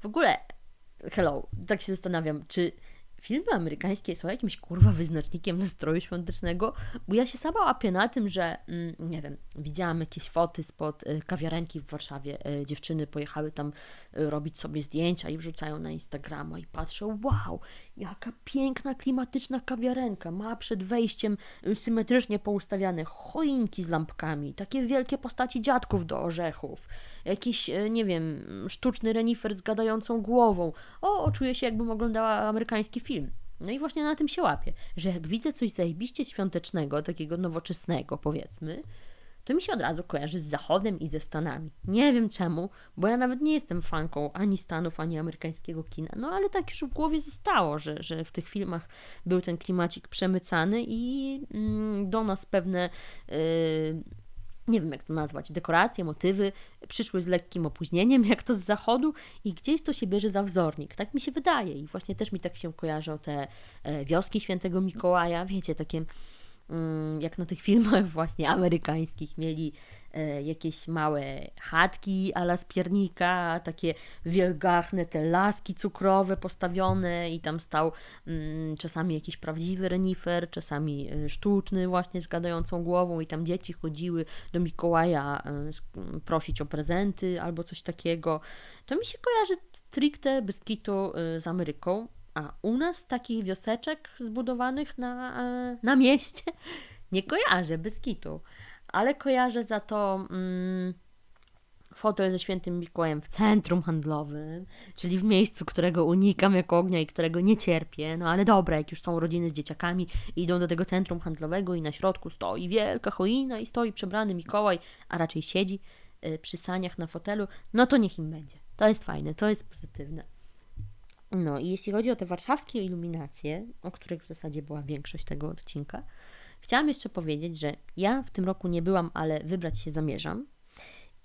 W ogóle, hello, tak się zastanawiam, czy filmy amerykańskie są jakimś kurwa wyznacznikiem nastroju świątecznego, bo ja się sama łapię na tym, że mm, nie wiem, widziałam jakieś foty spod y, kawiarenki w Warszawie, y, dziewczyny pojechały tam robić sobie zdjęcia i wrzucają na Instagrama i patrzę, wow, jaka piękna, klimatyczna kawiarenka, ma przed wejściem symetrycznie poustawiane choinki z lampkami, takie wielkie postaci dziadków do orzechów, jakiś, nie wiem, sztuczny renifer z gadającą głową. O, czuję się jakbym oglądała amerykański film film. No i właśnie na tym się łapię, że jak widzę coś zajebiście świątecznego, takiego nowoczesnego powiedzmy, to mi się od razu kojarzy z Zachodem i ze Stanami. Nie wiem czemu, bo ja nawet nie jestem fanką ani Stanów, ani amerykańskiego kina. No ale tak już w głowie zostało, że, że w tych filmach był ten klimacik przemycany i mm, do nas pewne. Yy, nie wiem jak to nazwać, dekoracje, motywy przyszły z lekkim opóźnieniem, jak to z zachodu i gdzieś to się bierze za wzornik. Tak mi się wydaje i właśnie też mi tak się kojarzą te e, wioski świętego Mikołaja, wiecie, takie jak na tych filmach właśnie amerykańskich mieli E, jakieś małe chatki ala spiernika, takie wielgachne te laski cukrowe postawione i tam stał mm, czasami jakiś prawdziwy renifer, czasami e, sztuczny właśnie z gadającą głową i tam dzieci chodziły do Mikołaja e, prosić o prezenty albo coś takiego. To mi się kojarzy stricte bez kitu z Ameryką, a u nas takich wioseczek zbudowanych na, na mieście nie kojarzę bez kitu ale kojarzę za to mm, fotel ze świętym Mikołajem w centrum handlowym, czyli w miejscu, którego unikam jako ognia i którego nie cierpię. No ale dobra, jak już są rodziny z dzieciakami, idą do tego centrum handlowego i na środku stoi wielka choina i stoi przebrany Mikołaj, a raczej siedzi y, przy saniach na fotelu, no to niech im będzie. To jest fajne, to jest pozytywne. No i jeśli chodzi o te warszawskie iluminacje, o których w zasadzie była większość tego odcinka, Chciałam jeszcze powiedzieć, że ja w tym roku nie byłam, ale wybrać się zamierzam.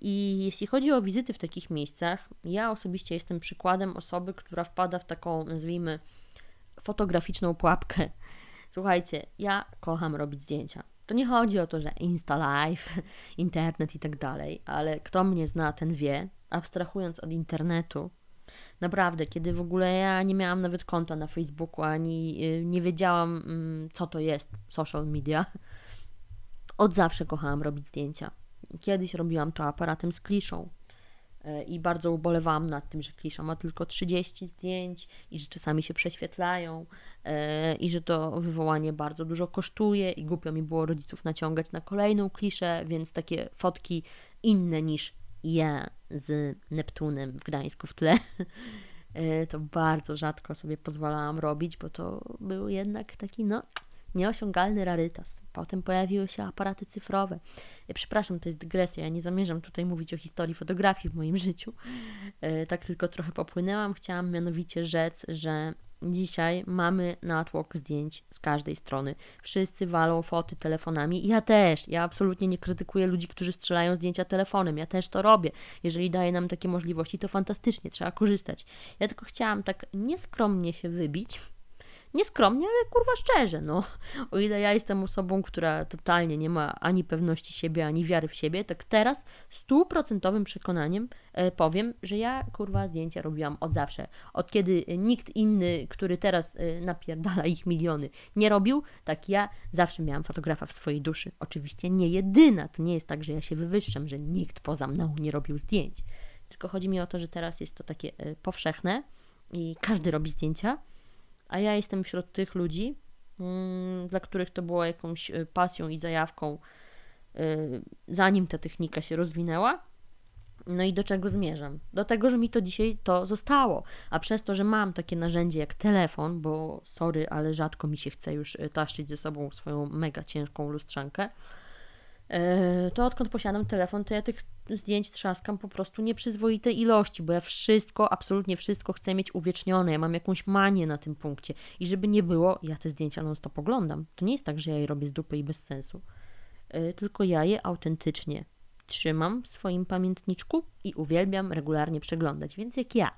I jeśli chodzi o wizyty w takich miejscach, ja osobiście jestem przykładem osoby, która wpada w taką, nazwijmy, fotograficzną pułapkę. Słuchajcie, ja kocham robić zdjęcia. To nie chodzi o to, że Insta Live, internet i tak dalej, ale kto mnie zna, ten wie, abstrahując od internetu, Naprawdę, kiedy w ogóle ja nie miałam nawet konta na Facebooku, ani y, nie wiedziałam, mm, co to jest social media. Od zawsze kochałam robić zdjęcia. Kiedyś robiłam to aparatem z kliszą e, i bardzo ubolewałam nad tym, że klisza ma tylko 30 zdjęć i że czasami się prześwietlają e, i że to wywołanie bardzo dużo kosztuje i głupio mi było rodziców naciągać na kolejną kliszę, więc takie fotki inne niż ja z Neptunem w Gdańsku w tle. E, to bardzo rzadko sobie pozwalałam robić, bo to był jednak taki, no, nieosiągalny rarytas. Potem pojawiły się aparaty cyfrowe. Ja przepraszam, to jest dygresja, ja nie zamierzam tutaj mówić o historii fotografii w moim życiu. E, tak tylko trochę popłynęłam. Chciałam mianowicie rzec, że Dzisiaj mamy natłok zdjęć z każdej strony. Wszyscy walą foty telefonami. Ja też. Ja absolutnie nie krytykuję ludzi, którzy strzelają zdjęcia telefonem. Ja też to robię. Jeżeli daje nam takie możliwości, to fantastycznie, trzeba korzystać. Ja tylko chciałam tak nieskromnie się wybić Nieskromnie, ale kurwa szczerze, no. O ile ja jestem osobą, która totalnie nie ma ani pewności siebie, ani wiary w siebie, tak teraz stuprocentowym przekonaniem e, powiem, że ja kurwa zdjęcia robiłam od zawsze. Od kiedy nikt inny, który teraz e, napierdala ich miliony, nie robił, tak ja zawsze miałam fotografa w swojej duszy. Oczywiście nie jedyna, to nie jest tak, że ja się wywyższam, że nikt poza mną nie robił zdjęć. Tylko chodzi mi o to, że teraz jest to takie e, powszechne i każdy robi zdjęcia a ja jestem wśród tych ludzi, mm, dla których to było jakąś y, pasją i zajawką zanim ta technika się rozwinęła. No i do czego zmierzam? Do tego, że mi to dzisiaj to zostało. A przez to, że mam takie narzędzie jak telefon, bo sorry, ale rzadko mi się chce już taszczyć ze sobą swoją mega ciężką lustrzankę, to odkąd posiadam telefon, to ja tych zdjęć trzaskam po prostu nieprzyzwoite ilości, bo ja wszystko, absolutnie wszystko chcę mieć uwiecznione. Ja mam jakąś manię na tym punkcie. I żeby nie było, ja te zdjęcia non stop oglądam. To nie jest tak, że ja je robię z dupy i bez sensu. E, tylko ja je autentycznie trzymam w swoim pamiętniczku i uwielbiam regularnie przeglądać. Więc jak ja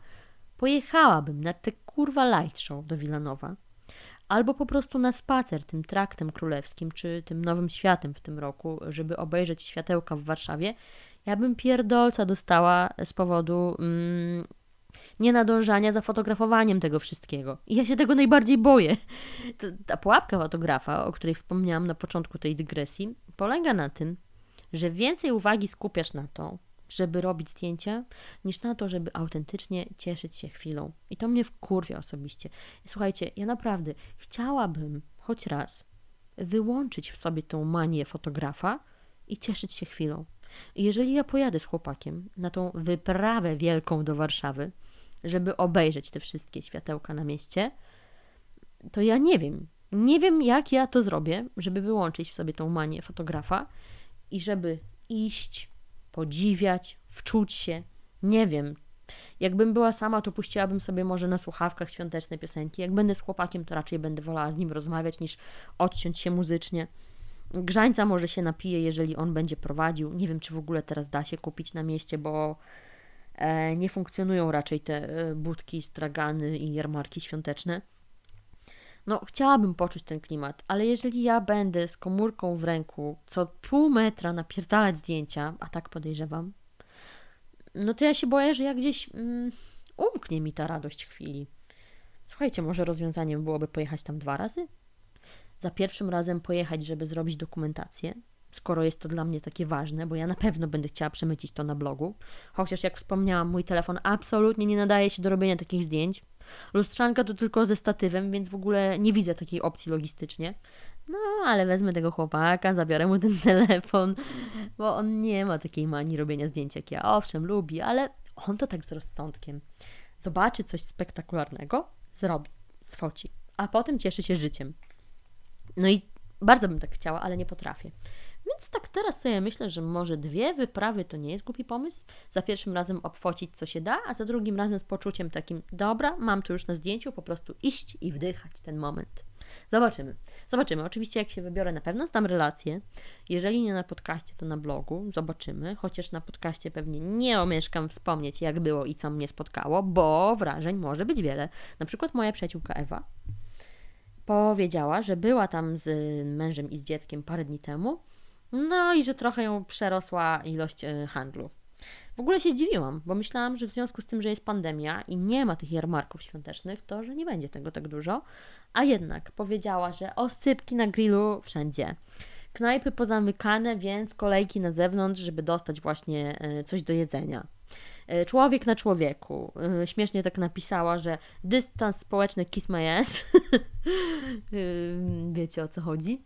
pojechałabym na te kurwa light show do Wilanowa, albo po prostu na spacer tym traktem królewskim, czy tym nowym światem w tym roku, żeby obejrzeć światełka w Warszawie, ja bym pierdolca dostała z powodu mm, nienadążania za fotografowaniem tego wszystkiego. I ja się tego najbardziej boję. ta pułapka fotografa, o której wspomniałam na początku tej dygresji, polega na tym, że więcej uwagi skupiasz na to, żeby robić zdjęcia, niż na to, żeby autentycznie cieszyć się chwilą. I to mnie wkurwia osobiście. Słuchajcie, ja naprawdę chciałabym choć raz wyłączyć w sobie tą manię fotografa i cieszyć się chwilą. Jeżeli ja pojadę z chłopakiem na tą wyprawę wielką do Warszawy, żeby obejrzeć te wszystkie światełka na mieście, to ja nie wiem. Nie wiem, jak ja to zrobię, żeby wyłączyć w sobie tą manię fotografa i żeby iść podziwiać, wczuć się. Nie wiem. Jakbym była sama, to puściłabym sobie może na słuchawkach świąteczne piosenki. Jak będę z chłopakiem, to raczej będę wolała z nim rozmawiać niż odciąć się muzycznie. Grzańca może się napije, jeżeli on będzie prowadził. Nie wiem, czy w ogóle teraz da się kupić na mieście, bo e, nie funkcjonują raczej te e, budki, stragany i jarmarki świąteczne. No, chciałabym poczuć ten klimat, ale jeżeli ja będę z komórką w ręku co pół metra napierdalać zdjęcia, a tak podejrzewam, no to ja się boję, że jak gdzieś mm, umknie mi ta radość chwili. Słuchajcie, może rozwiązaniem byłoby pojechać tam dwa razy? Za pierwszym razem pojechać, żeby zrobić dokumentację, skoro jest to dla mnie takie ważne, bo ja na pewno będę chciała przemycić to na blogu. Chociaż jak wspomniałam, mój telefon absolutnie nie nadaje się do robienia takich zdjęć. Lustrzanka to tylko ze statywem, więc w ogóle nie widzę takiej opcji logistycznie. No, ale wezmę tego chłopaka, zabiorę mu ten telefon, bo on nie ma takiej manii robienia zdjęć jak ja. Owszem, lubi, ale on to tak z rozsądkiem. Zobaczy coś spektakularnego, zrobi, sfoci, a potem cieszy się życiem. No i bardzo bym tak chciała, ale nie potrafię. Więc tak teraz sobie myślę, że może dwie wyprawy to nie jest głupi pomysł. Za pierwszym razem obfocić co się da, a za drugim razem z poczuciem takim, dobra, mam to już na zdjęciu, po prostu iść i wdychać ten moment. Zobaczymy. Zobaczymy. Oczywiście jak się wybiorę, na pewno znam relacje. Jeżeli nie na podcaście, to na blogu. Zobaczymy. Chociaż na podcaście pewnie nie omieszkam wspomnieć, jak było i co mnie spotkało, bo wrażeń może być wiele. Na przykład moja przyjaciółka Ewa powiedziała, że była tam z mężem i z dzieckiem parę dni temu no i że trochę ją przerosła ilość e, handlu. W ogóle się zdziwiłam, bo myślałam, że w związku z tym, że jest pandemia i nie ma tych jarmarków świątecznych, to że nie będzie tego tak dużo. A jednak powiedziała, że osypki na grillu wszędzie. Knajpy pozamykane, więc kolejki na zewnątrz, żeby dostać właśnie e, coś do jedzenia. E, człowiek na człowieku. Śmiesznie tak napisała, że dystans społeczny kiss my ass. Wiecie o co chodzi?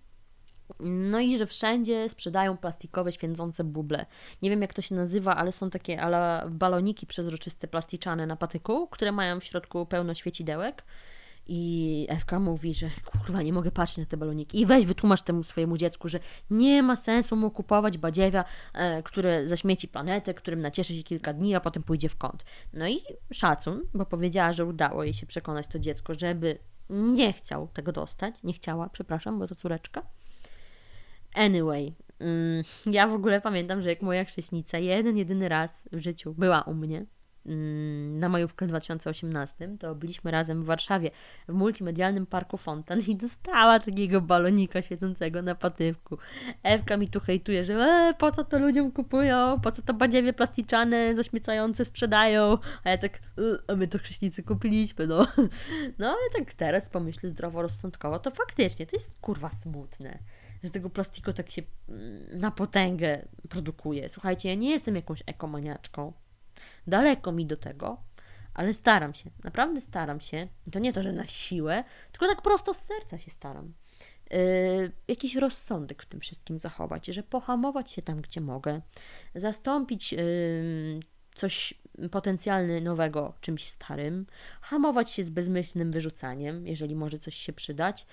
No i że wszędzie sprzedają plastikowe święcące buble. Nie wiem jak to się nazywa, ale są takie ale baloniki przezroczyste plasticzane na patyku, które mają w środku pełno świecidełek. I Ewka mówi, że kurwa, nie mogę patrzeć na te baloniki. I weź wytłumacz temu swojemu dziecku, że nie ma sensu mu kupować badziewia, e, które zaśmieci planetę, którym nacieszy się kilka dni, a potem pójdzie w kąt. No i szacun, bo powiedziała, że udało jej się przekonać to dziecko, żeby nie chciał tego dostać. Nie chciała, przepraszam, bo to córeczka. Anyway, mm, ja w ogóle pamiętam, że jak moja chrześnica jeden, jedyny raz w życiu była u mnie na majówkę w 2018, to byliśmy razem w Warszawie w multimedialnym parku Fontan i dostała takiego balonika świecącego na patywku. Ewka mi tu hejtuje, że e, po co to ludziom kupują, po co to badziewie plasticzane, zaśmiecające sprzedają, a ja tak, e, a my to chrześnicy kupiliśmy, no. No ale tak teraz pomyślę zdroworozsądkowo, to faktycznie to jest kurwa smutne że tego plastiku tak się mm, na potęgę produkuje. Słuchajcie, ja nie jestem jakąś ekomaniaczką. Daleko mi do tego, ale staram się, naprawdę staram się. To nie to, że na siłę, tylko tak prosto z serca się staram. Yy, jakiś rozsądek w tym wszystkim zachować, że pohamować się tam, gdzie mogę, zastąpić yy, coś potencjalnie nowego czymś starym, hamować się z bezmyślnym wyrzucaniem, jeżeli może coś się przydać.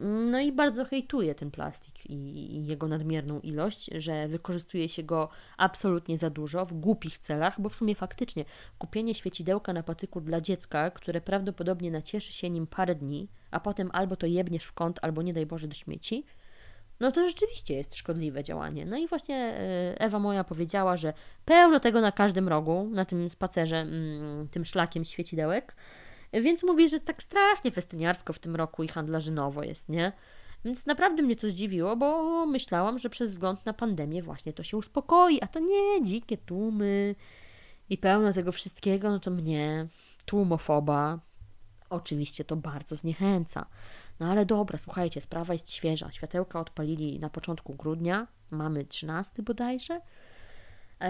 No i bardzo hejtuję ten plastik i jego nadmierną ilość, że wykorzystuje się go absolutnie za dużo w głupich celach, bo w sumie faktycznie kupienie świecidełka na patyku dla dziecka, które prawdopodobnie nacieszy się nim parę dni, a potem albo to jebniesz w kąt, albo nie daj Boże do śmieci, no to rzeczywiście jest szkodliwe działanie. No i właśnie e, Ewa moja powiedziała, że pełno tego na każdym rogu, na tym spacerze, mm, tym szlakiem świecidełek, więc mówi, że tak strasznie festyniarsko w tym roku i handlarzynowo jest, nie? Więc naprawdę mnie to zdziwiło, bo myślałam, że przez wzgląd na pandemię właśnie to się uspokoi, a to nie, dzikie tłumy i pełno tego wszystkiego, no to mnie, tłumofoba, oczywiście to bardzo zniechęca. No ale dobra, słuchajcie, sprawa jest świeża. Światełka odpalili na początku grudnia, mamy 13 bodajże,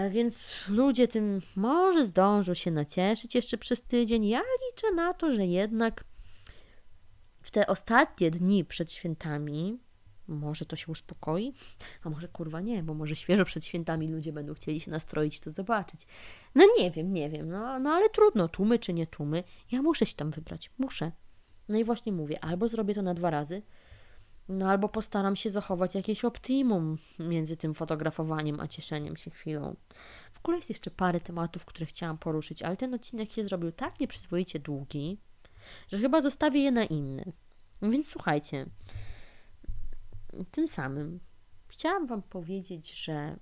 więc ludzie tym może zdążą się nacieszyć jeszcze przez tydzień. Ja liczę na to, że jednak w te ostatnie dni przed świętami może to się uspokoi, a może kurwa nie, bo może świeżo przed świętami ludzie będą chcieli się nastroić to zobaczyć. No nie wiem, nie wiem, no, no ale trudno, tłumy czy nie tłumy, ja muszę się tam wybrać, muszę. No i właśnie mówię, albo zrobię to na dwa razy, no albo postaram się zachować jakieś optimum między tym fotografowaniem a cieszeniem się chwilą. W ogóle jest jeszcze parę tematów, które chciałam poruszyć, ale ten odcinek się zrobił tak nieprzyzwoicie długi, że chyba zostawię je na inny. Więc słuchajcie, tym samym chciałam Wam powiedzieć, że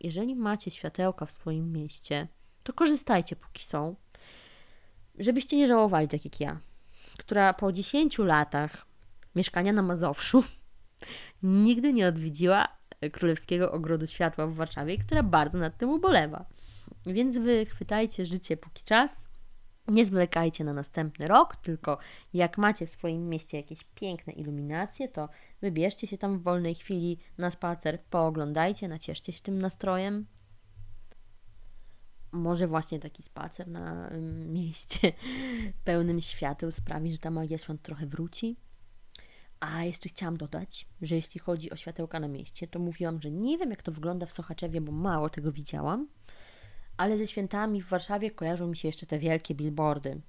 jeżeli macie światełka w swoim mieście, to korzystajcie póki są, żebyście nie żałowali tak jak ja która po 10 latach mieszkania na Mazowszu nigdy nie odwiedziła Królewskiego Ogrodu Światła w Warszawie, która bardzo nad tym ubolewa. Więc wy chwytajcie życie póki czas. Nie zwlekajcie na następny rok, tylko jak macie w swoim mieście jakieś piękne iluminacje, to wybierzcie się tam w wolnej chwili na spacer, pooglądajcie, nacieszcie się tym nastrojem może właśnie taki spacer na mieście pełnym świateł sprawi, że ta magia świąt trochę wróci. A jeszcze chciałam dodać, że jeśli chodzi o światełka na mieście, to mówiłam, że nie wiem jak to wygląda w Sochaczewie, bo mało tego widziałam, ale ze świętami w Warszawie kojarzą mi się jeszcze te wielkie billboardy.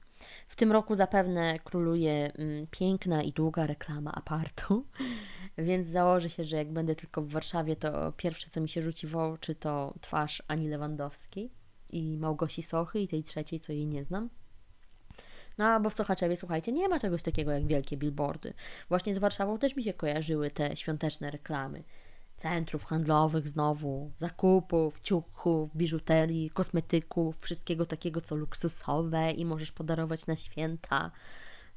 W tym roku zapewne króluje mm, piękna i długa reklama apartu, więc założę się, że jak będę tylko w Warszawie, to pierwsze co mi się rzuci w oczy to twarz Ani Lewandowskiej i Małgosi Sochy i tej trzeciej, co jej nie znam. No, bo w Sochaczewie, słuchajcie, nie ma czegoś takiego jak wielkie billboardy. Właśnie z Warszawą też mi się kojarzyły te świąteczne reklamy. Centrów handlowych znowu, zakupów, ciuchów, biżuterii, kosmetyków, wszystkiego takiego, co luksusowe i możesz podarować na święta.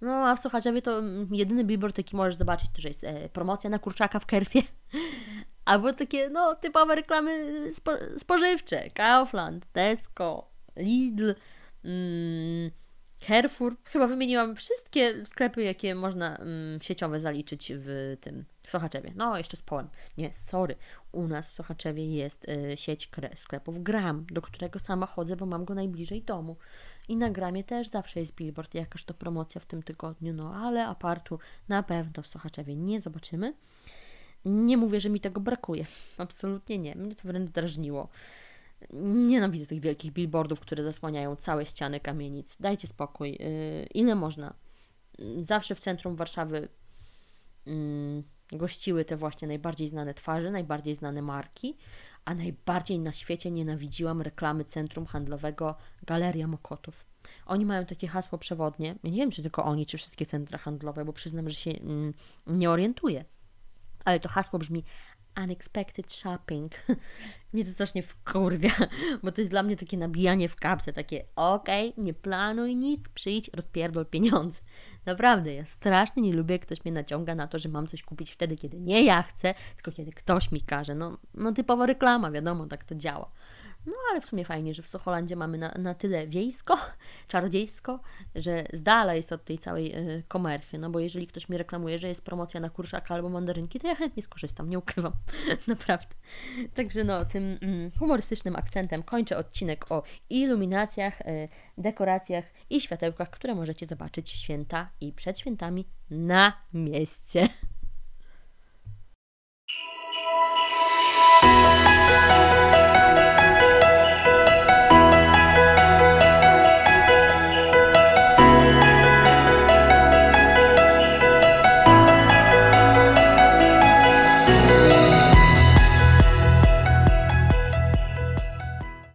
No, a w Sochaczewie to jedyny billboard, jaki możesz zobaczyć, to że jest e, promocja na kurczaka w Kerfie. Albo takie, no, typowe reklamy spo, spożywcze. Kaufland, Tesco, Lidl, mm, Carrefour. Chyba wymieniłam wszystkie sklepy, jakie można mm, sieciowe zaliczyć w tym, w Sochaczewie. No, jeszcze z Połem. Nie, sorry. U nas w Sochaczewie jest y, sieć sklepów Gram, do którego sama chodzę, bo mam go najbliżej domu. I na Gramie też zawsze jest billboard, jakaż to promocja w tym tygodniu, no ale apartu na pewno w Sochaczewie nie zobaczymy. Nie mówię, że mi tego brakuje. Absolutnie nie. Mnie to wręcz drażniło. Nienawidzę tych wielkich billboardów, które zasłaniają całe ściany kamienic. Dajcie spokój. Yy, ile można? Zawsze w centrum Warszawy yy, gościły te właśnie najbardziej znane twarze, najbardziej znane marki, a najbardziej na świecie nienawidziłam reklamy centrum handlowego Galeria Mokotów. Oni mają takie hasło przewodnie. Ja nie wiem, czy tylko oni, czy wszystkie centra handlowe, bo przyznam, że się mm, nie orientuję ale to hasło brzmi unexpected shopping. mnie to strasznie wkurwia, bo to jest dla mnie takie nabijanie w kapsę, takie okej, okay, nie planuj nic, przyjdź, rozpierdol pieniądze. Naprawdę, ja strasznie nie lubię, jak ktoś mnie naciąga na to, że mam coś kupić wtedy, kiedy nie ja chcę, tylko kiedy ktoś mi każe. No, no typowa reklama, wiadomo, tak to działa. No ale w sumie fajnie, że w Socholandzie mamy na, na tyle wiejsko, czarodziejsko, że z dala jest od tej całej y, komerchy. No bo jeżeli ktoś mi reklamuje, że jest promocja na kurszaka albo mandarynki, to ja chętnie skorzystam, nie ukrywam. Naprawdę. Także no, tym mm, humorystycznym akcentem kończę odcinek o iluminacjach, y, dekoracjach i światełkach, które możecie zobaczyć w święta i przed świętami na mieście.